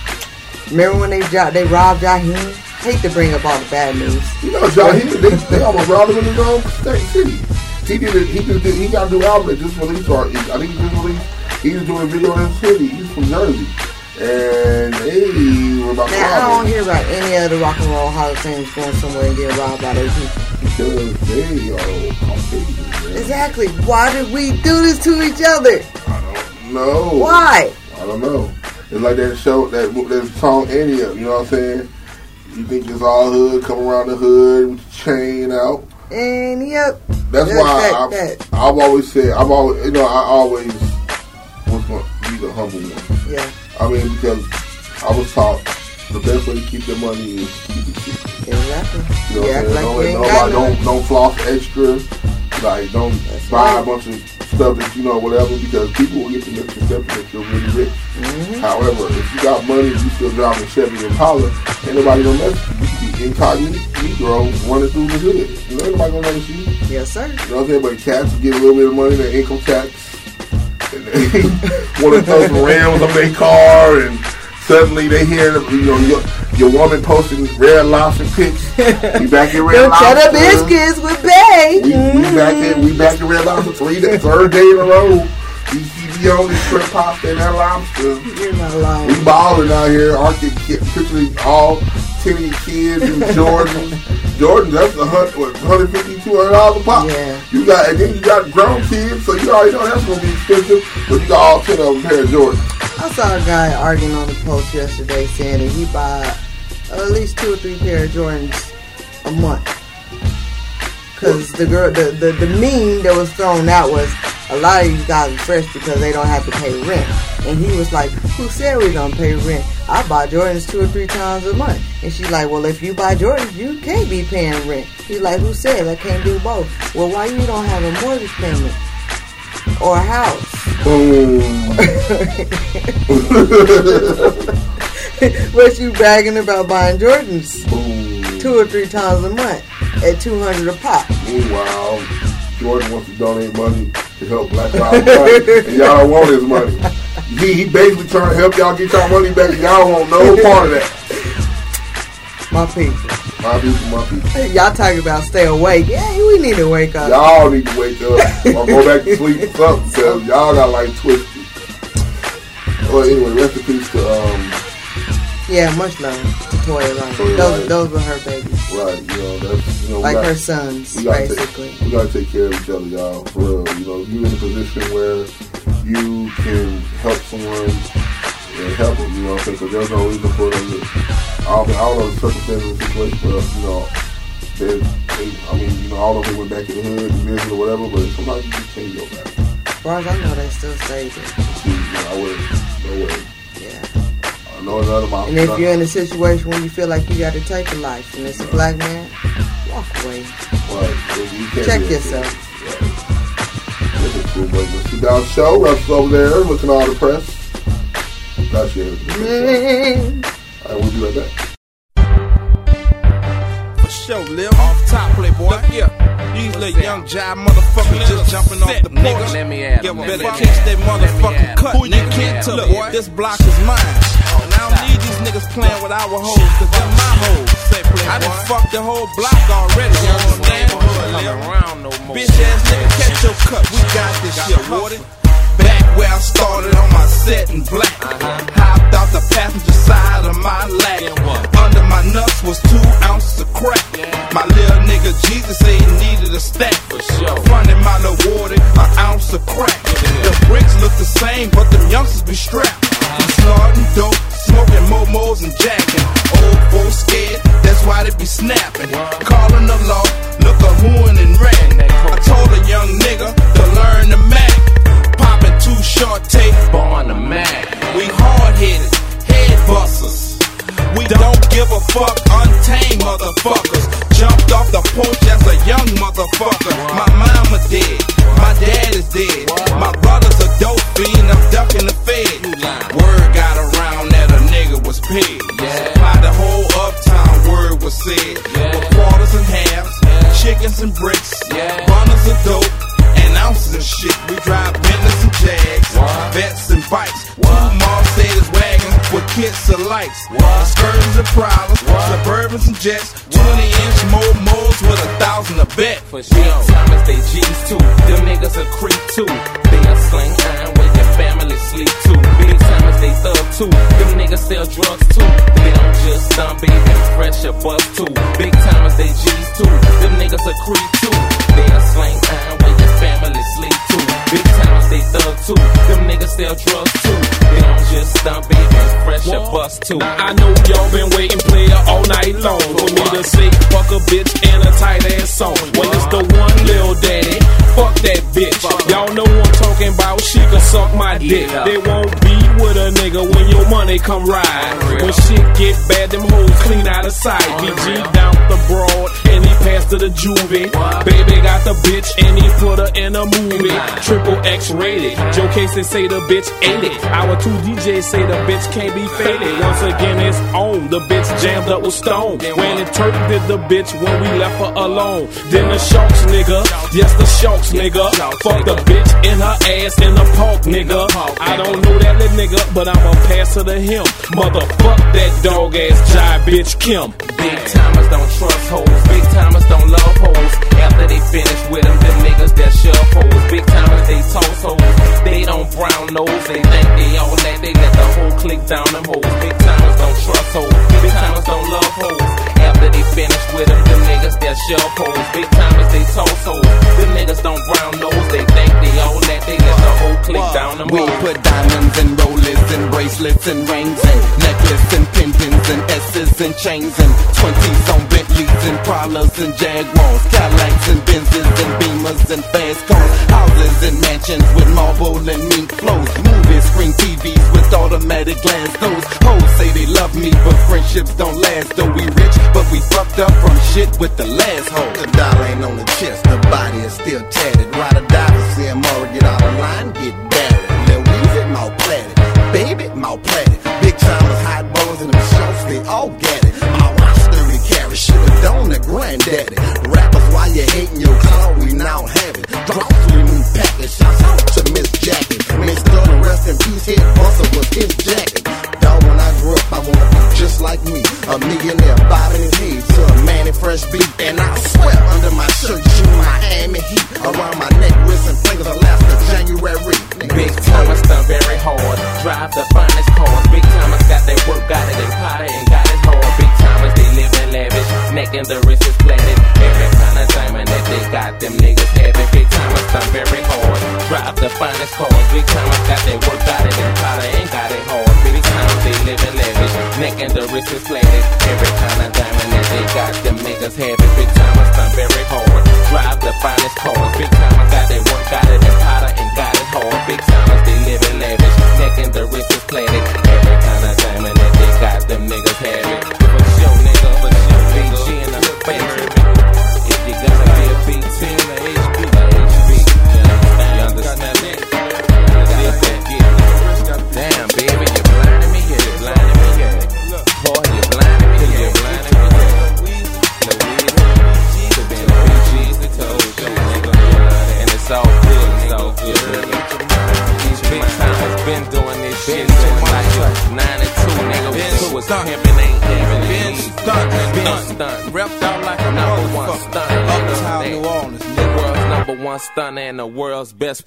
Remember when they they robbed Jaheim? Hate to bring up all the bad news. You know, he, they, they almost robbed him in his own state city. He did it. He did. He got a new album that just released. Or I think he just released. He was doing a video in his city. He's from Jersey, and they were about to Now, I don't hear about any other rock and roll Hall of Fames going somewhere and getting robbed by those people. because they are Caucasian. Exactly. Why did we do this to each other? I don't know. Why? I don't know. It's like that show, that that song Up. You know what I'm saying? You think it's all hood, come around the hood with your chain out. And yep. That's That- why that- I've, that. I've always said I've always you know I always was going to be the humble one. Yeah. I mean because I was taught the best way to keep your money is keep it. Exactly. You know yeah, what I'm saying? like don't, don't don't floss extra. Like don't That's buy right. a bunch of stuff that you know whatever because people will get the misconception that you're really rich. Mm-hmm. However, if you got money, you still driving Chevy Impala, ain't nobody gonna mess with you. You be incognito, Negro running through the hood. You know, ain't nobody gonna notice you. Yes, sir. You know what I'm saying? But cats get a little bit of money, their income tax, [LAUGHS] and they want to throw some rims on their car, and suddenly they hear, you know, your, your woman posting red lobster pics. We back in [LAUGHS] red lobster. cheddar biscuits with Bay. We, we back in, we back in red lobster three, day, third day in a row. We keep be on this shrimp pasta and that lobster. You're not lying. We balling out here. Our kid, kid picturing all your kids and Jordan. Jordan, that's a hundred, what, 150 200 dollars a pop. Yeah. You got, and then you got grown kids, so you already know that's gonna be expensive. But you got all ten of them pair of Jordans. I saw a guy arguing on the post yesterday saying that he buy at least two or three pair of Jordans a month. Cause the girl, the, the the meme that was thrown out was a lot of these guys are fresh because they don't have to pay rent. And he was like, "Who said we don't pay rent? I buy Jordans two or three times a month." And she's like, "Well, if you buy Jordans, you can't be paying rent." He's like, "Who said I can't do both?" Well, why you don't have a mortgage payment or a house? Boom. [LAUGHS] What you bragging about buying Jordans Boom. two or three times a month at two hundred a pop? Meanwhile, Jordan wants to donate money to help Black Lives Matter, and y'all don't want his money. He, he basically trying to help y'all get y'all money back, and y'all don't want no part of that. My people, My people, my people. y'all talking about stay awake? Yeah, we need to wake up. Y'all need to wake up or go back to sleep or something because y'all got like twisted. Well, anyway, rest in peace to um, Yeah, much love to Toya. Toya Those, those were her babies, right. You know, that's you know, like got- her sons, we basically. Take, we gotta take care of each other, y'all. For real, you know, you're in a position where you can help someone and help them, you know, what I'm saying? Because there's no reason for them to. I don't, know the circumstances of the situation, but you know, they, they, I mean, you know, all of them went back in the hood and visit or whatever, but sometimes you just can't go back. As far as I know, they still there. See, you I wouldn't. No way. Yeah. I know none of. And if you're in a situation where you feel like you got to take a life, and it's a black man, walk away. Right. You Check yourself. Right. Look at cool. Mr. Down show. Russ over there looking all depressed. That's it. Mm. All right, we'll be right back. For sure, Lil. Off top, playboy. Look here. These little young jive motherfuckers just jumping off the porch. Let me at Give 'em, a better catch at they 'em, motherfucking cut. Who you nigga. can't tell, Look, boy? this block is mine. I don't need these niggas playing with our hoes, cause they're my hoes. I done fucked the whole block already, you understand? around no more. Bitch ass nigga, catch your cut. We got this shit, Warden back where I started on my set in black. Uh-huh. Hopped out the passenger side of my lap. Under my nuts was two ounces of crack. Yeah. My little nigga Jesus said he needed a stack. For sure. Running my water an ounce of crack. Yeah. The bricks look the same, but them youngsters be strapped. Uh-huh. Snorting dope, smoking momos and jacking. Old folks scared, that's why they be snapping. Wow. Calling the law, look a whoin' and ran. I told a young nigga to learn the math two short tape on the mat. We hard headed, head busters. We don't give a fuck, untamed motherfuckers. Jumped off the porch as a young motherfucker. My mama dead, my dad is dead. My brother's a dope fiend, I'm ducking the fed. Word got around that a nigga was paid. By the whole uptown, word was said. With quarters and halves, chickens and bricks, bundles of dope. And ounces of shit, we drive Bentleys and Jags, vets and bikes, two Mercedes wagons with kits of lights, excursions and prowlers, Suburbans and jets, 20 inch motos with a thousand a bet. For sure. Big timers, they G's too. Them niggas a creep too. They a sling iron where your family sleep too. Big timers, they thug too. Them niggas sell drugs too. They don't just dump baby, fresh or bust too. Big timers, they G's too. Them niggas a creep too. They a sling iron family sleep. Big timers, they thug too. Them niggas sell drugs too. They don't just dump baby, fresh or bust too. I know y'all been waiting player all night long for me to say fuck a bitch and a tight ass song. When it's the one lil daddy, fuck that bitch. Y'all know I'm talking about. She can suck my dick. They won't be with a nigga when your money come ride. When shit get bad, them hoes clean out of sight. BG down the broad and he passed to the juvie. Baby got the bitch and he put her in a movie. Triple X rated. Joe Casey say the bitch ate it. Our two DJs say the bitch can't be faded. Once again, it's on. The bitch jammed up with Stone. When it did the bitch when we left her alone. Then the Sharks nigga. Yes, the Sharks nigga. Fuck the bitch in her ass in the park nigga. I don't know that little nigga, but I'ma pass her to him. Motherfuck that dog ass jive bitch Kim. Big timers don't trust hoes. Big timers don't love hoes. After they finish with them, them niggas that shove hoes. Big timers they toast hoes. They don't brown nose. They think they all that. They let the whole click down them hoes. Big timers don't trust hoes. Big timers don't love hoes. After they finish with them, them niggas that shove hoes. Big timers they toast hoes. Them niggas don't brown nose. They think they all that. They let the whole click down them We hoes. put diamonds and rollers and bracelets and rings and necklaces and pendants and S's and chains and twenties on Bentleys and Prowlers and Jaguars, Cadillacs and Benzes and Beamers and fast cars, houses and mansions with marble and mink flows, movie screen TVs with automatic glass doors. Hoes say they love me, but friendships don't last. Though we rich, but we fucked up from shit with the last hoe. The dollar ain't on the chest, the body is still tatted. Ride or die for seeing Mara get out of line, get buried. Lil Weezy, platted. Baby, platted. Big timers, hot boys, and them shorts, they all get it. My roster to carry, should've done the granddaddy. Rappers, why you hating your clout, we now have it. Drop to the new package, shouts out to Miss Jackie. Miss Donna, rest in peace, head bustle was his jacket. Dog, when I grew up, I wanna be just like me. A millionaire,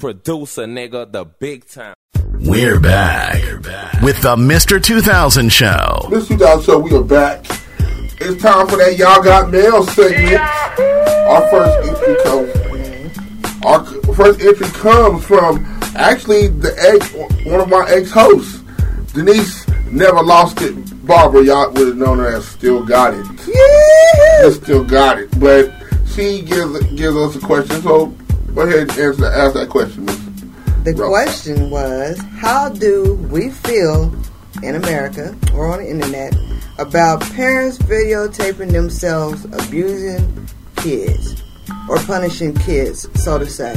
producer, nigga. The big time. We're back with the Mr. 2000 Show. Mr. 2000 show, we are back. It's time for that Y'all Got Mail segment. Our first entry comes. Our first entry comes from actually the ex, one of my ex-hosts, Denise. Never lost it. Barbara, y'all would have known her as Still Got It. Yeah, Still Got It. But she gives gives us a question. So go ahead and answer ask that question. The question was, how do we feel in America or on the internet about parents videotaping themselves abusing kids or punishing kids, so to say,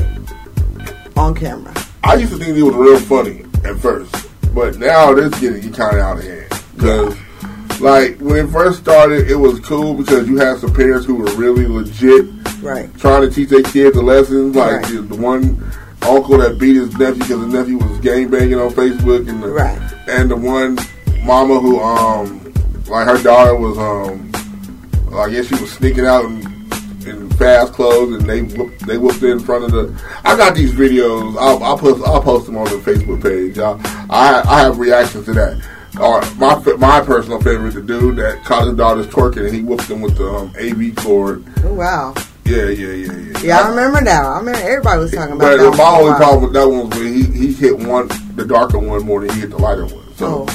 on camera. I used to think it was real funny at first, but now this getting kind of out of hand. Because, like, when it first started, it was cool because you had some parents who were really legit Right. trying to teach their kids the lessons. Like Right. the, the one uncle that beat his nephew because his nephew was gang banging on Facebook, and the Right. and the one mama who um like her daughter was um I guess she was sneaking out in, in fast clothes, and they whooped, they whooped in front of the. I got these videos. I'll, I'll post I'll post them on the Facebook page. I I, I have reactions to that. Or my my personal favorite, the dude that caught his daughter's twerking and he whooped him with the um, AV cord. Oh, wow. Yeah, yeah, yeah, yeah. Yeah, I remember that. I remember everybody was talking about But that. my for only problem with that one was when he, he hit one, the darker one more than he hit the lighter one. So,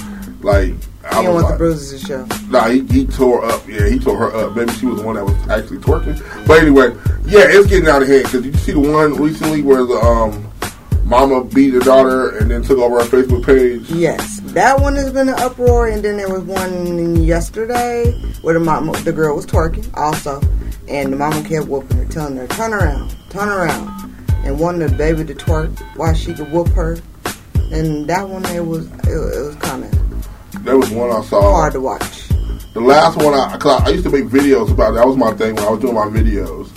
like, I Oh. Don't was want the like, bruises to show. nah, he, he tore up. Yeah, he tore her up. Maybe she was the one that was actually twerking. But anyway, yeah, it's getting out of hand. Because did you see the one recently where the um, mama beat her daughter and then took over her Facebook page? Yes, that one has been an uproar, and then there was one yesterday where the mom, the girl was twerking also, and the mama kept whooping her, telling her turn around, turn around, and wanted the baby to twerk while she could whoop her. And that one, it was it, it was kind of There was one I saw. hard to watch. The last one, I, cause I used to make videos about. That was my thing when I was doing my videos.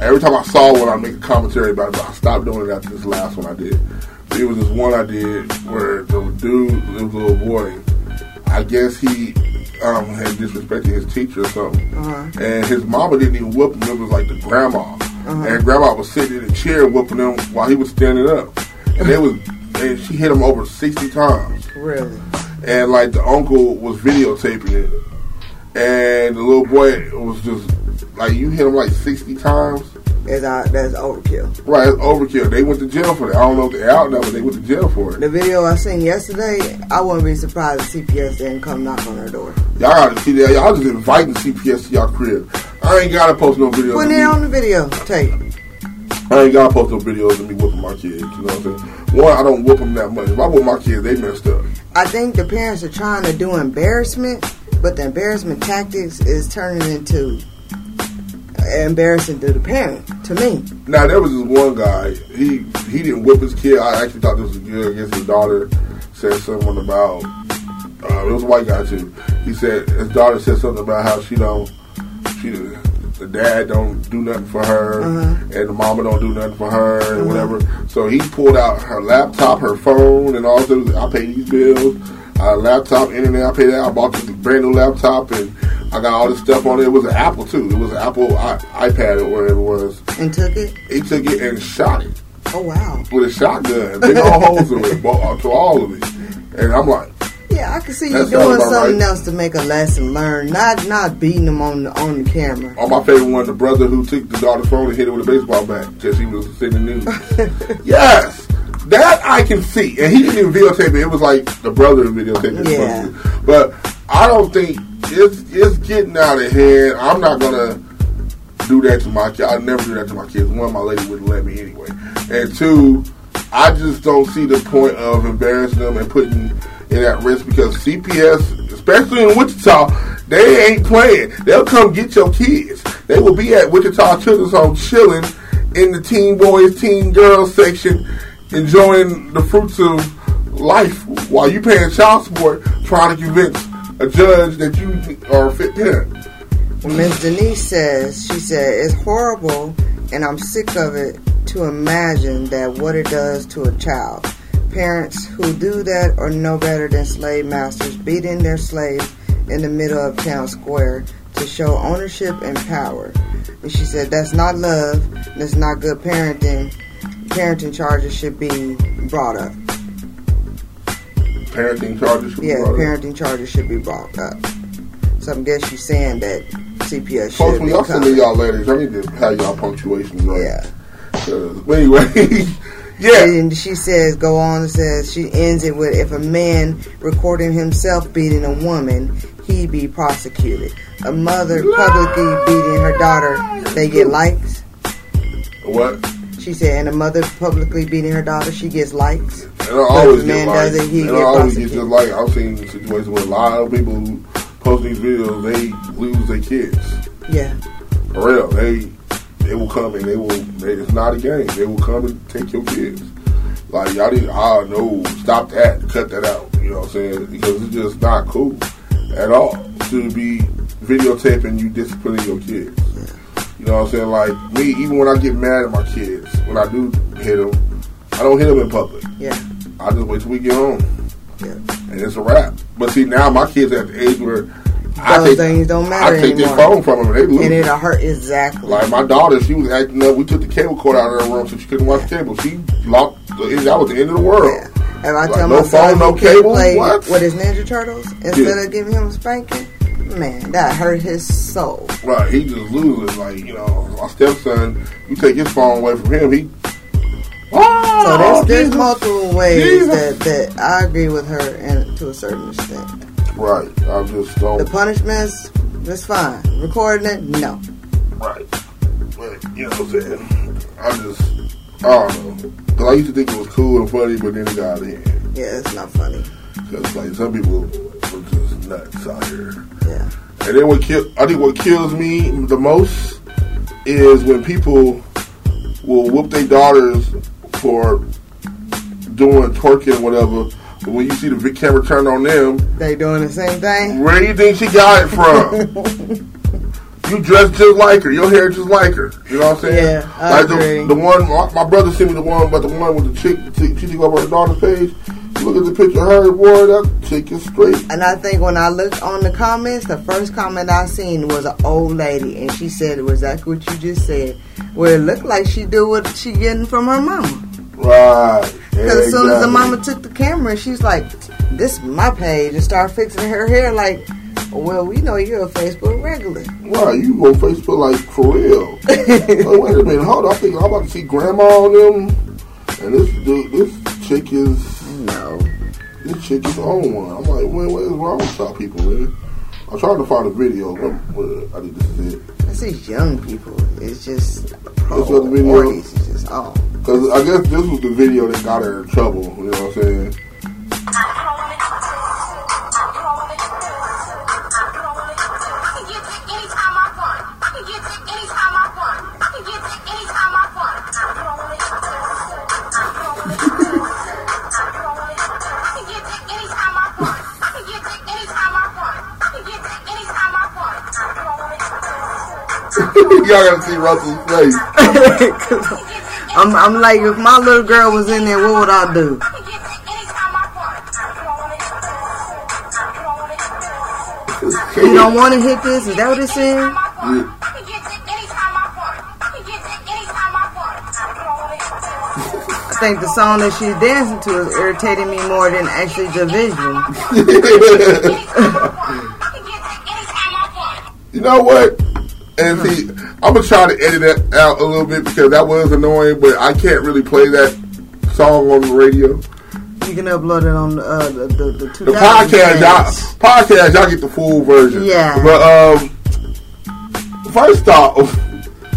Every time I saw one, I'd make a commentary about it. But I stopped doing it after this last one I did. There was this one I did where the dude, it was a little boy. I guess he um, had disrespected his teacher or something. Uh-huh. And his mama didn't even whoop him. It was like the grandma. And grandma was sitting in a chair whooping him while he was standing up. And they was, and she hit him over 60 times Really, and like the uncle was videotaping it, and the little boy was just like, "You hit him like sixty times." That's uh, that's overkill. Right, it's overkill. They went to jail for that. I don't know if they're out now, but they went to jail for it. The video I seen yesterday, I wouldn't be surprised if CPS didn't come knock on her door. Y'all gotta see that. Y'all just inviting CPS to y'all crib. I ain't gotta post no videos. Putting of it on the video tape. I ain't gotta post no videos of me whooping my kids. You know what I'm saying? One, I don't whoop them that much. If I whoop my kids, they messed up. I think the parents are trying to do embarrassment, but the embarrassment tactics is turning into embarrassing to the parent. To me, Now there was this one guy. He he didn't whip his kid. I actually thought this was good. I guess his daughter said something about. Uh, it was a white guy too. He said his daughter said something about how she don't. She the dad don't do nothing for her, and the mama don't do nothing for her, and whatever. So he pulled out her laptop, her phone, and all those. I pay these bills. Uh, laptop, internet, I paid that. I bought this brand new laptop, and I got all this stuff on it. It was an Apple too. It was an Apple I, iPad or whatever it was and took it. he took it and shot it Oh wow! with a shotgun, big old holes in it, to all of it. And I'm like, Yeah, I can see you doing something right. else to make a lesson learned, not not beating them on the on the camera. on my favorite one, the brother who took the daughter's phone and hit it with a baseball bat because he was sending news. [LAUGHS] yes, that I can see, and he didn't even videotape it. It was like the brother videotaped it. Yeah. But I don't think it's it's getting out of hand. I'm not gonna do that to my kid. I never do that to my kids. One, my lady wouldn't let me anyway, and two, I just don't see the point of embarrassing them and putting it at risk because CPS, especially in Wichita, they ain't playing. They'll come get your kids. They will be at Wichita Children's Home chilling in the teen boys, teen girls section, enjoying the fruits of life while you paying child support, trying to convince a judge that you are a fit parent. Ms. Denise says, she said, it's horrible and I'm sick of it to imagine that what it does to a child. Parents who do that are no better than slave masters beating their slaves in the middle of town square to show ownership and power. And she said, that's not love, that's not good parenting. Parenting charges should be brought up. Parenting charges should be Yeah, brought up. parenting charges should be brought up. So I guess she's saying that CPS Folks, should when be y'all send me y'all letters, y'all need to have y'all punctuation right. Yeah. Uh, but anyway, [LAUGHS] yeah. And she says, go on and says, she ends it with, if a man recording himself beating a woman, he be prosecuted. A mother publicly beating her daughter, they get likes. What? She said, and a mother publicly beating her daughter, she gets likes. And I always get man like, does it, he and get I always get just like I've seen situations with a lot of people who post these videos, they lose their kids. Yeah. For real, they they will come and they will. They, it's not a game. They will come and take your kids. Like y'all need. Ah, no, stop that. Cut that out. You know what I'm saying? Because it's just not cool at all to be videotaping you disciplining your kids. You know what I'm saying? Like me, even when I get mad at my kids, when I do hit them, I don't hit them in public. Yeah. I just wait till we get home, Yeah. and it's a wrap. But see, now my kids at the age where I Those take, things don't matter I take their phone from them, and they lose. And it. it'll hurt exactly. Like my daughter, she was acting up. We took the cable cord out of her room so she couldn't watch cable. She locked. The, that was the end of the world. Yeah. If I Like, tell no my son phone, no cable, play what? with his Ninja Turtles instead Yeah. of giving him a spanking, man, that hurt his soul. Right, he just loses. Like you know, my stepson, you take his phone away from him, he. Oh, So there's, oh, there's Jesus. multiple ways Jesus. that, that I agree with her and to a certain extent. Right, I just don't. The punishments, that's fine. Recording it, no. Right, but you know what I'm saying. I just, I don't know. Cause I used to think it was cool and funny, but then it got hand. Yeah, it's not funny. Cause like some people nuts out here. Yeah. And then what kill, I think what kills me the most is when people will whoop their daughters for doing twerking or whatever. But when you see the camera turned on them, They doing the same thing? where do you think she got it from? [LAUGHS] you dress just like her, your hair just like her. You know what I'm saying? Yeah, I like agree. The, the one my, my brother sent me the one, but the one with the chick, the chick she go over her daughter's page. Look at the picture of her, boy, that chick is straight. And I think when I looked on the comments, the first comment I seen was an old lady, and she said it was exactly what you just said. Where it looked like she do what she getting from her mama. Right. Because as soon as the mama took the camera, she's like, "This is my page," and start fixing her hair. Like, well, we know you're a Facebook regular. Wow, you go Facebook like for real. [LAUGHS] wait a minute, hold on. I think I'm about to see grandma on them. And this dude, this chick is No, this chick is on one. I'm like, what, what is wrong with y'all people, man? I'm trying to find a video. But, but I think this is it. this is young people. It's just This other video? forties. It's just oh, Cause I guess this was the video that got her in trouble. You know what I'm saying? [LAUGHS] Y'all gotta see Russell's face. [LAUGHS] I'm, I'm like, if my little girl was in there, what would I do? [LAUGHS] You don't want to hit this? Is that what it's saying? I think the song that she's dancing to is irritating me more than actually the visual. You know what? And see, I'm gonna try to edit that out a little bit because that was annoying, but I can't really play that song on the radio. You can upload it on uh, the the, the, The podcast, y'all, podcast, y'all get the full version. Yeah. But um, first off,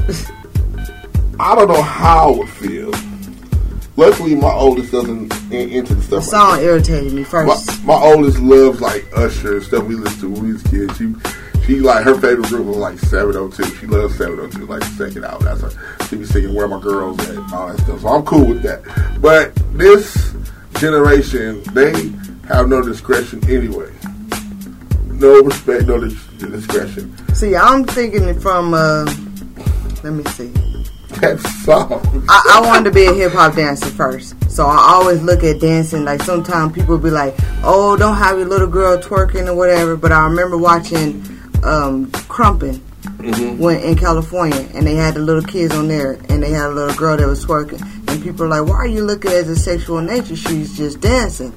[LAUGHS] I don't know how I would feel. Luckily, my oldest doesn't in, into the The stuff. song like irritated me first. my oldest loves like Usher and stuff we listen to when we was kids. She she like her favorite group was like 702. She loves 702, like the second album. That's her. She be singing "Where My Girls At" and all that stuff. So I'm cool with that. But this generation, they have no discretion anyway. No respect, no dis- discretion. See, I'm thinking it from. Uh, let me see. That song. I, I wanted to be a hip hop dancer first, so I always look at dancing. Like sometimes people be like, "Oh, don't have your little girl twerking or whatever." But I remember watching um, Crumpin' when in California, and they had the little kids on there, and they had a little girl that was twerking, and people are like, "Why are you looking at a sexual nature? She's just dancing."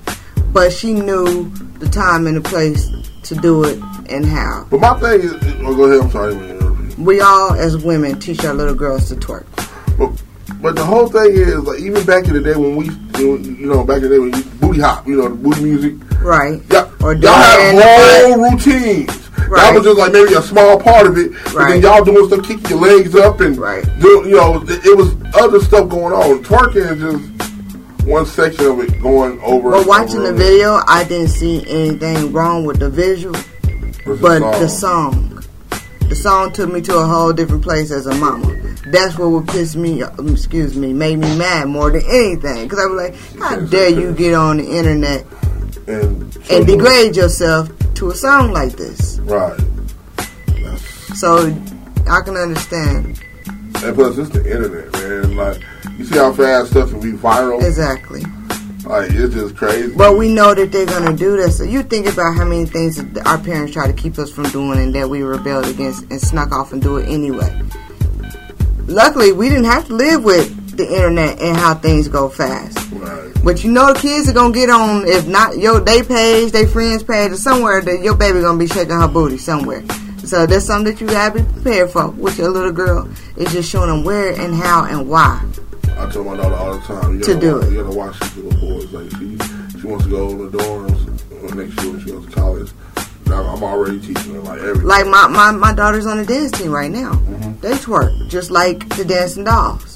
But she knew the time and the place to do it and how. But my thing is, oh, go ahead. I'm sorry. I didn't mean to interrupt you. We all, as women, teach our little girls to twerk. But, but the whole thing is like even back in the day when we, you know, back in the day when you booty hop, you know, the booty music. Right. Yeah, Or y'all had whole routines. Right. That was just like maybe a small part of it. But then y'all doing stuff, kicking your legs up and Right. doing, you know, it was other stuff going on. Twerking is just one section of it going over. But watching over the and video, I didn't see anything wrong with the visual. But song. the song, the song took me to a whole different place as a mama. That's what would piss me, um, excuse me, made me mad more than anything. Because I was like, how dare you get on the internet and and degrade yourself to a song like this? Right. So I can understand And plus, it's the internet, man. Like, you see how fast stuff can be viral? exactly. Like, it's just crazy. But we know that they're gonna do this. So you think about how many things that our parents try to keep us from doing, and that we rebelled against and snuck off and do it anyway. Luckily, we didn't have to live with the internet and how things go fast. Right. But you know, the kids are gonna get on if not your they page, they friends page, or somewhere that your baby gonna be shaking her booty somewhere. So that's something that you gotta be prepared for with your little girl. It's just showing them where and how and why. I tell my daughter all the time, you To gotta, do watch, it. you gotta watch these little boys. Like, she, she wants to go in the dorms next year when she goes to college. I'm already teaching her, like, everything. Like my, my, my daughter's on the dance team right now. Mm-hmm. They twerk just like the dancing dolls.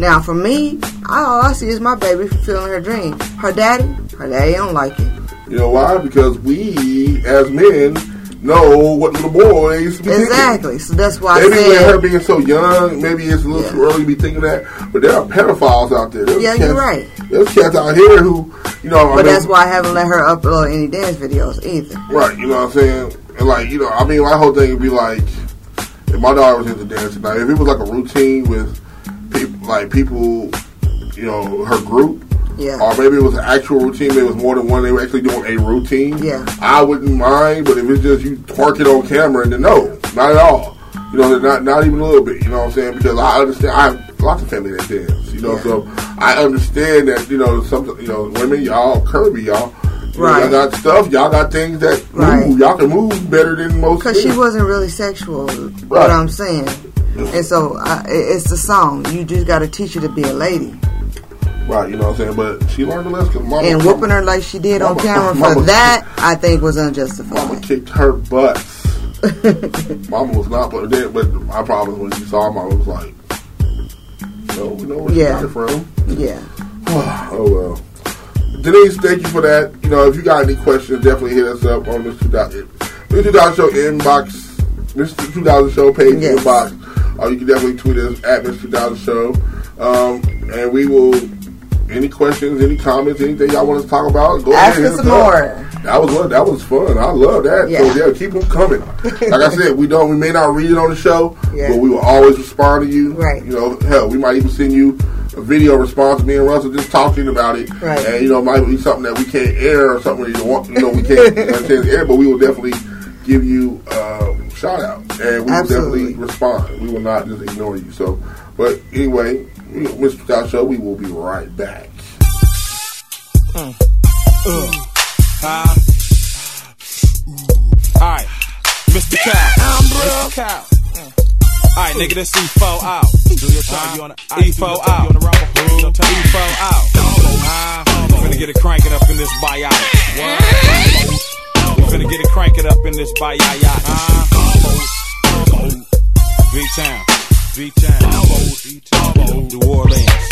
Now for me, all I see is my baby fulfilling her dream. Her daddy, her daddy don't like it. You know why? Because we, as men, know what little boys be thinking. Exactly. So that's why I Maybe with her being so young, maybe it's a little Yeah. too early to be thinking that. But there are pedophiles out there. There's Yeah, cats, you're right. There's cats out here who, you know, I but mean, that's why I haven't let her upload any dance videos either. Right, you know what I'm saying? And like, you know, I mean, my whole thing would be like, if my daughter was into dancing, now if it was like a routine with people, like people, you know, her group, Yeah. or maybe it was an actual routine, maybe it was more than one, they were actually doing a routine, Yeah. I wouldn't mind, but if it's just you twerk it on camera, then no, not at all. You know, not not even a little bit, you know what I'm saying? Because I understand, I have lots of family that dance, you know, Yeah. so I understand that, you know, something, you know, women, y'all curvy, y'all. Right. Y'all got stuff. Y'all got things that Right. move. Y'all can move better than most. Because she wasn't really sexual, what I'm saying. And so I, it's the song. You just got to teach her to be a lady. right. You know what I'm saying? But she learned a lesson. Mama, And whooping her like she did on camera for Mama- that, I think was unjustified. Mama kicked her butt. [LAUGHS] Mama was not, but then, but my problem when she saw Mama was like, "No, we know where she Yeah. got it from." Yeah. [SIGHS] oh well. Denise, thank you for that. You know, if you got any questions, definitely hit us up on this 2000, Mr. 2000 Show inbox, Mr. 2000 Show page Yes. inbox, or you can definitely tweet us at Mr. 2000 Show, um, and we will. Any questions, any comments, anything y'all want us to talk about? Go Ask ahead. us some more. That was that was fun. I love that. Yeah. So yeah, keep them coming. Like I said, we don't. We may not read it on the show, Yeah. but we will always respond to you. Right. You know, hell, we might even send you a video response. Me and Russell just talking about it. Right. And you know, it might be something that we can't air or something that you want. You know, we can't air, but we will definitely give you a shout out, and we Absolutely. will definitely respond. We will not just ignore you. So, but anyway, Mr. Scott Show, we will be right back. Mm. Mm. Huh? Alright, Mr. Cow. Mr. Cow. Mm. Alright, nigga, this E4 out. Do your time. You on the E4 out. You on the rubber. E4 out. Uh, we finna get it cranking up in this bayou. We finna get it cranking up in this bayou. Uh, V-Town. V-Town. New Orleans.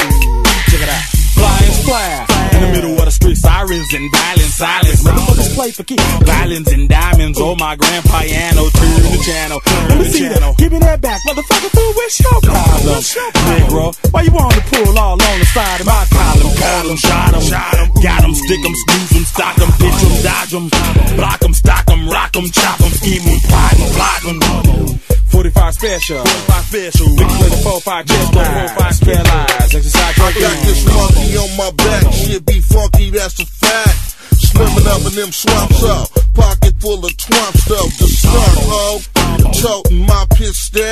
Check it out. Fly and fly. In the middle of the street, sirens and violence, silence. Motherfuckers play for keeps. Violins and diamonds. Oh, my grand piano. Turn the channel. Let me see that. Give me that back, motherfucker. Fool, what's your problem? Negro, why you want to pull all on the side of my column? Call 'em, shot 'em, got 'em, stick 'em, snooze 'em, stock 'em, pitch 'em, dodge 'em, block 'em, stock 'em, rock 'em, chop 'em, scheme 'em, plot 'em, plot 'em. 45 special. 45 special. Big play the 4-5 chest drive. 4-5 spare lives. Exercise I got this monkey on my back, shit be funky, that's a fact. Slimming up in them swamps up, pocket full of twamp stuff to start, ho. Toting my pistol,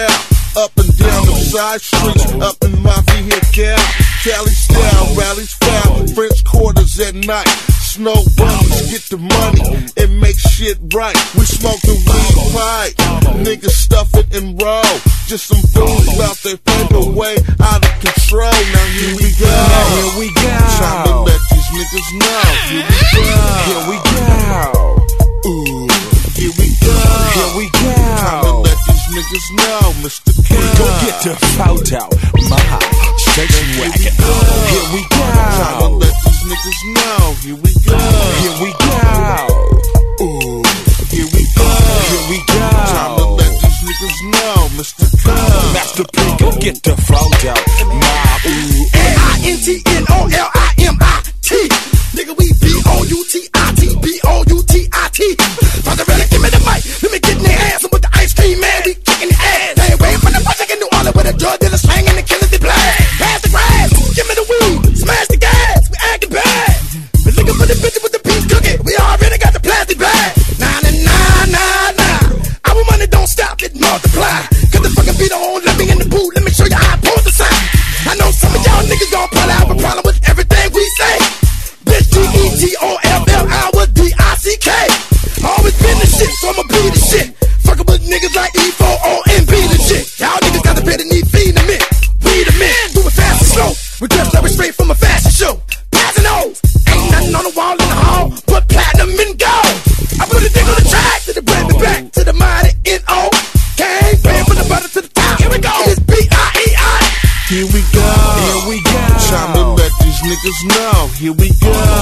up and down the side streets, up in my vehicle. Cali style, rallies foul, French quarters at night. Snow bunnies, get the money and make shit right. We smoke the weed pipe, niggas stuff it and roll. Just some fools out their paper way out of control. Now here we go. Here we go. Trying to let these niggas know. Here we go. Here we go. Ooh, here we go. Here we Trying to go. let these niggas know, Mr. K. Go get your photo. My station wagon. Here we Trying to go. let these niggas know. Here we go. Here we go. Ooh, here we go. Here Here we go. Time to let these niggas know, Mr. Gun. Master P, go get the flow out. My ooh. N-I-N-T-N-O-L-I-M-I-T. Nigga, we B-O-U-T-I-T, B-O-U-T-I-T. Father, really give me the mic. Let me get in their ass. I'm with the ice cream man. We kicking the ass. They waiting for the project in New Orleans with a drug dealer slanging the killers they blast. Pass the grass. Give me the weed. Smash the gas. We acting bad. We looking for the bitches with the peace cookie. We already got the plastic bag. Nah, nah, nah, nah, nah. Our money don't stop, it multiply. Cause the fucking me the booth, I'ma be the shit. Fucking with niggas like E-4-O and B the shit. Y'all niggas got to pay the need feed the mint. We the men, do it fast and slow. We dress like we straight from a fashion show. Passing O's, ain't nothing on the wall in the hall, but platinum and gold. I put a dick on the track, to the bring me back to the mighty N-O. Gang, bang from the butter to the top. Here we go. It's B-I-E-I. Here we go. Here we go. Time to let these niggas know. Here we go.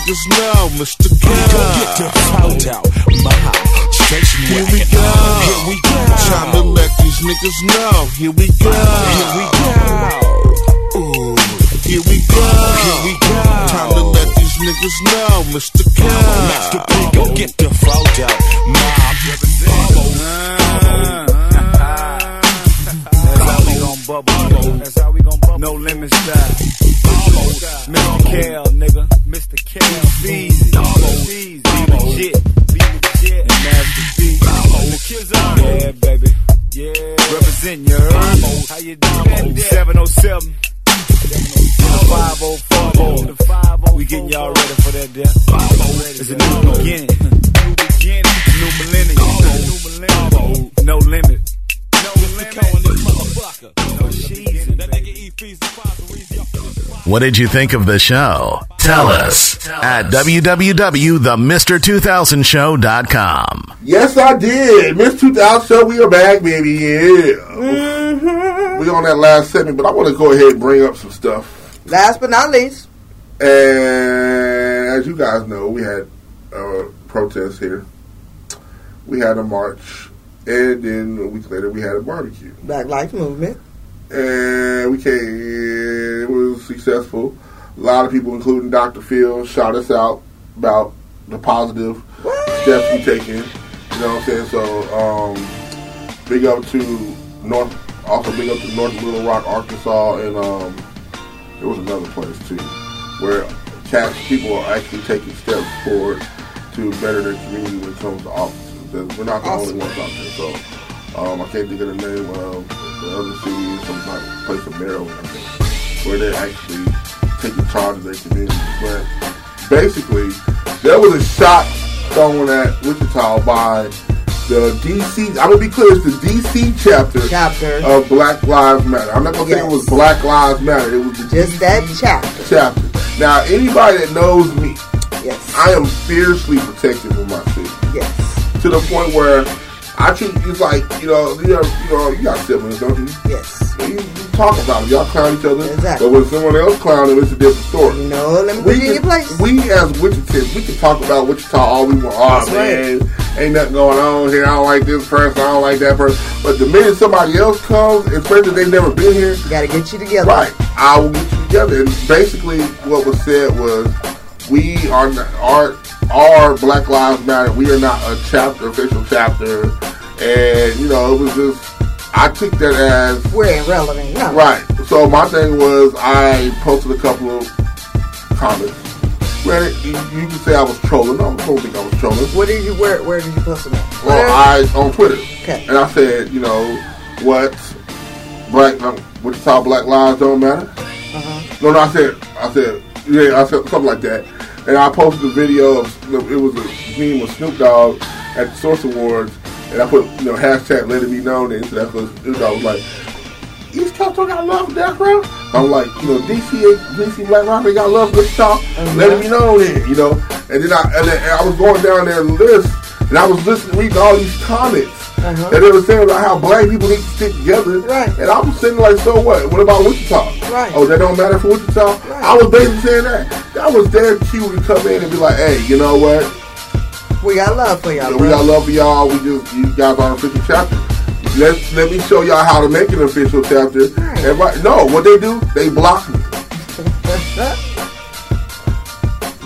Niggas know, Mr. Go Gun. get the flow out. My station Here we wagon. go. Here we go. Time to let these niggas know. Here we go. Here we go. Ooh. Here we go. Here we go. Time to let these niggas know, Mr. Master P, go get the flow out. My That's we gon' bubble. That's how we gon' bubble. No limit style. Mystikal, uh, oh nigga. Mystikal. Feezy. Feezy. Be legit. Be legit. And Master P. The kids on. Yeah, baby. Yeah. Represent you heard? How you doing? 707. 5040. We getting y'all ready for that there. It's a new beginning. New beginning. New millennium. New millennium. No limit. No limit. No cheesing, baby. What did you think of the show? Tell us at www.themr2000show.com. Yes, I did. Miss 2000 show, we are back, baby. Yeah. Mm-hmm. We on that last segment, but I want to go ahead and bring up some stuff. Last but not least, And as you guys know, we had a protest here. We had a march, and then a week later, we had a barbecue. Black Lives Movement. And we came. It was successful. A lot of people, including Dr. Phil, shot us out about the positive steps we taking. You know what I'm saying? So, um, big up to North. Also, big up to North Little Rock, Arkansas, and um, there was another place too, where cats people are actually taking steps forward to better their community when it comes to offices. We're not the Awesome. only ones out there. So, um, I can't think of the name of the other city, some like place in Maryland, I think, where they're actually taking charge of their community. But basically, there was a shot thrown at Wichita by the DC. I'm gonna be clear, it's the DC chapter, Chapter. of Black Lives Matter. I'm not gonna say it was Black Lives Matter. It was the Just that chapter. chapter. Now, anybody that knows me, Yes. I am fiercely protective of my city Yes. to the point where I treat it's like you know you know you know you got siblings, don't you? Yes. You, you talk about it. Y'all clown each other. Exactly. But when someone else clown them, it's a different story. You know, let me put We you in your place. we as Wichitans, we can talk about Wichita all we want. Oh That's right. ain't nothing going on here. I don't like this person. I don't like that person. But the minute somebody else comes, especially if they've never been here, Got to get you together. Right. I will get you together. And basically, what was said was, we are not, our our Black Lives Matter. We are not a chapter, official chapter, and you know, it was just. I took that as We're irrelevant. No. right. So my thing was, I posted a couple of comments. Granted, you, you can say I was trolling. I don't think I was trolling. Where did you where where did you post them at? Well, I on Twitter, Okay. and I said, you know, what black um, Wichita Black Lives don't matter. Uh-huh. No, no, I said, I said, yeah, I said something like that, and I posted a video of it was a meme of Snoop Dogg at the Source Awards, and I put you know hashtag Let It Be Known, so that's what Snoop Dogg was like. East Coast don't got love for Death Row. I'm like, you know, DC, DC Black Rock, they got love for Wichita. Let it be known then, you know. And then I, and then I was going down their list, and I was listening, reading all these comments, Uh-huh. and they were saying about how black people need to stick together. Right. And I was sitting like, so what? What about Wichita? Right. Oh, that don't matter for Wichita. I was basically saying that. That was their cue to come in and be like, hey, you know what? We got love for y'all, Yeah, we got love for y'all. We just you guys are an official chapter. Let let me show y'all how to make an official chapter. And right, no, what they do, they block me. [LAUGHS]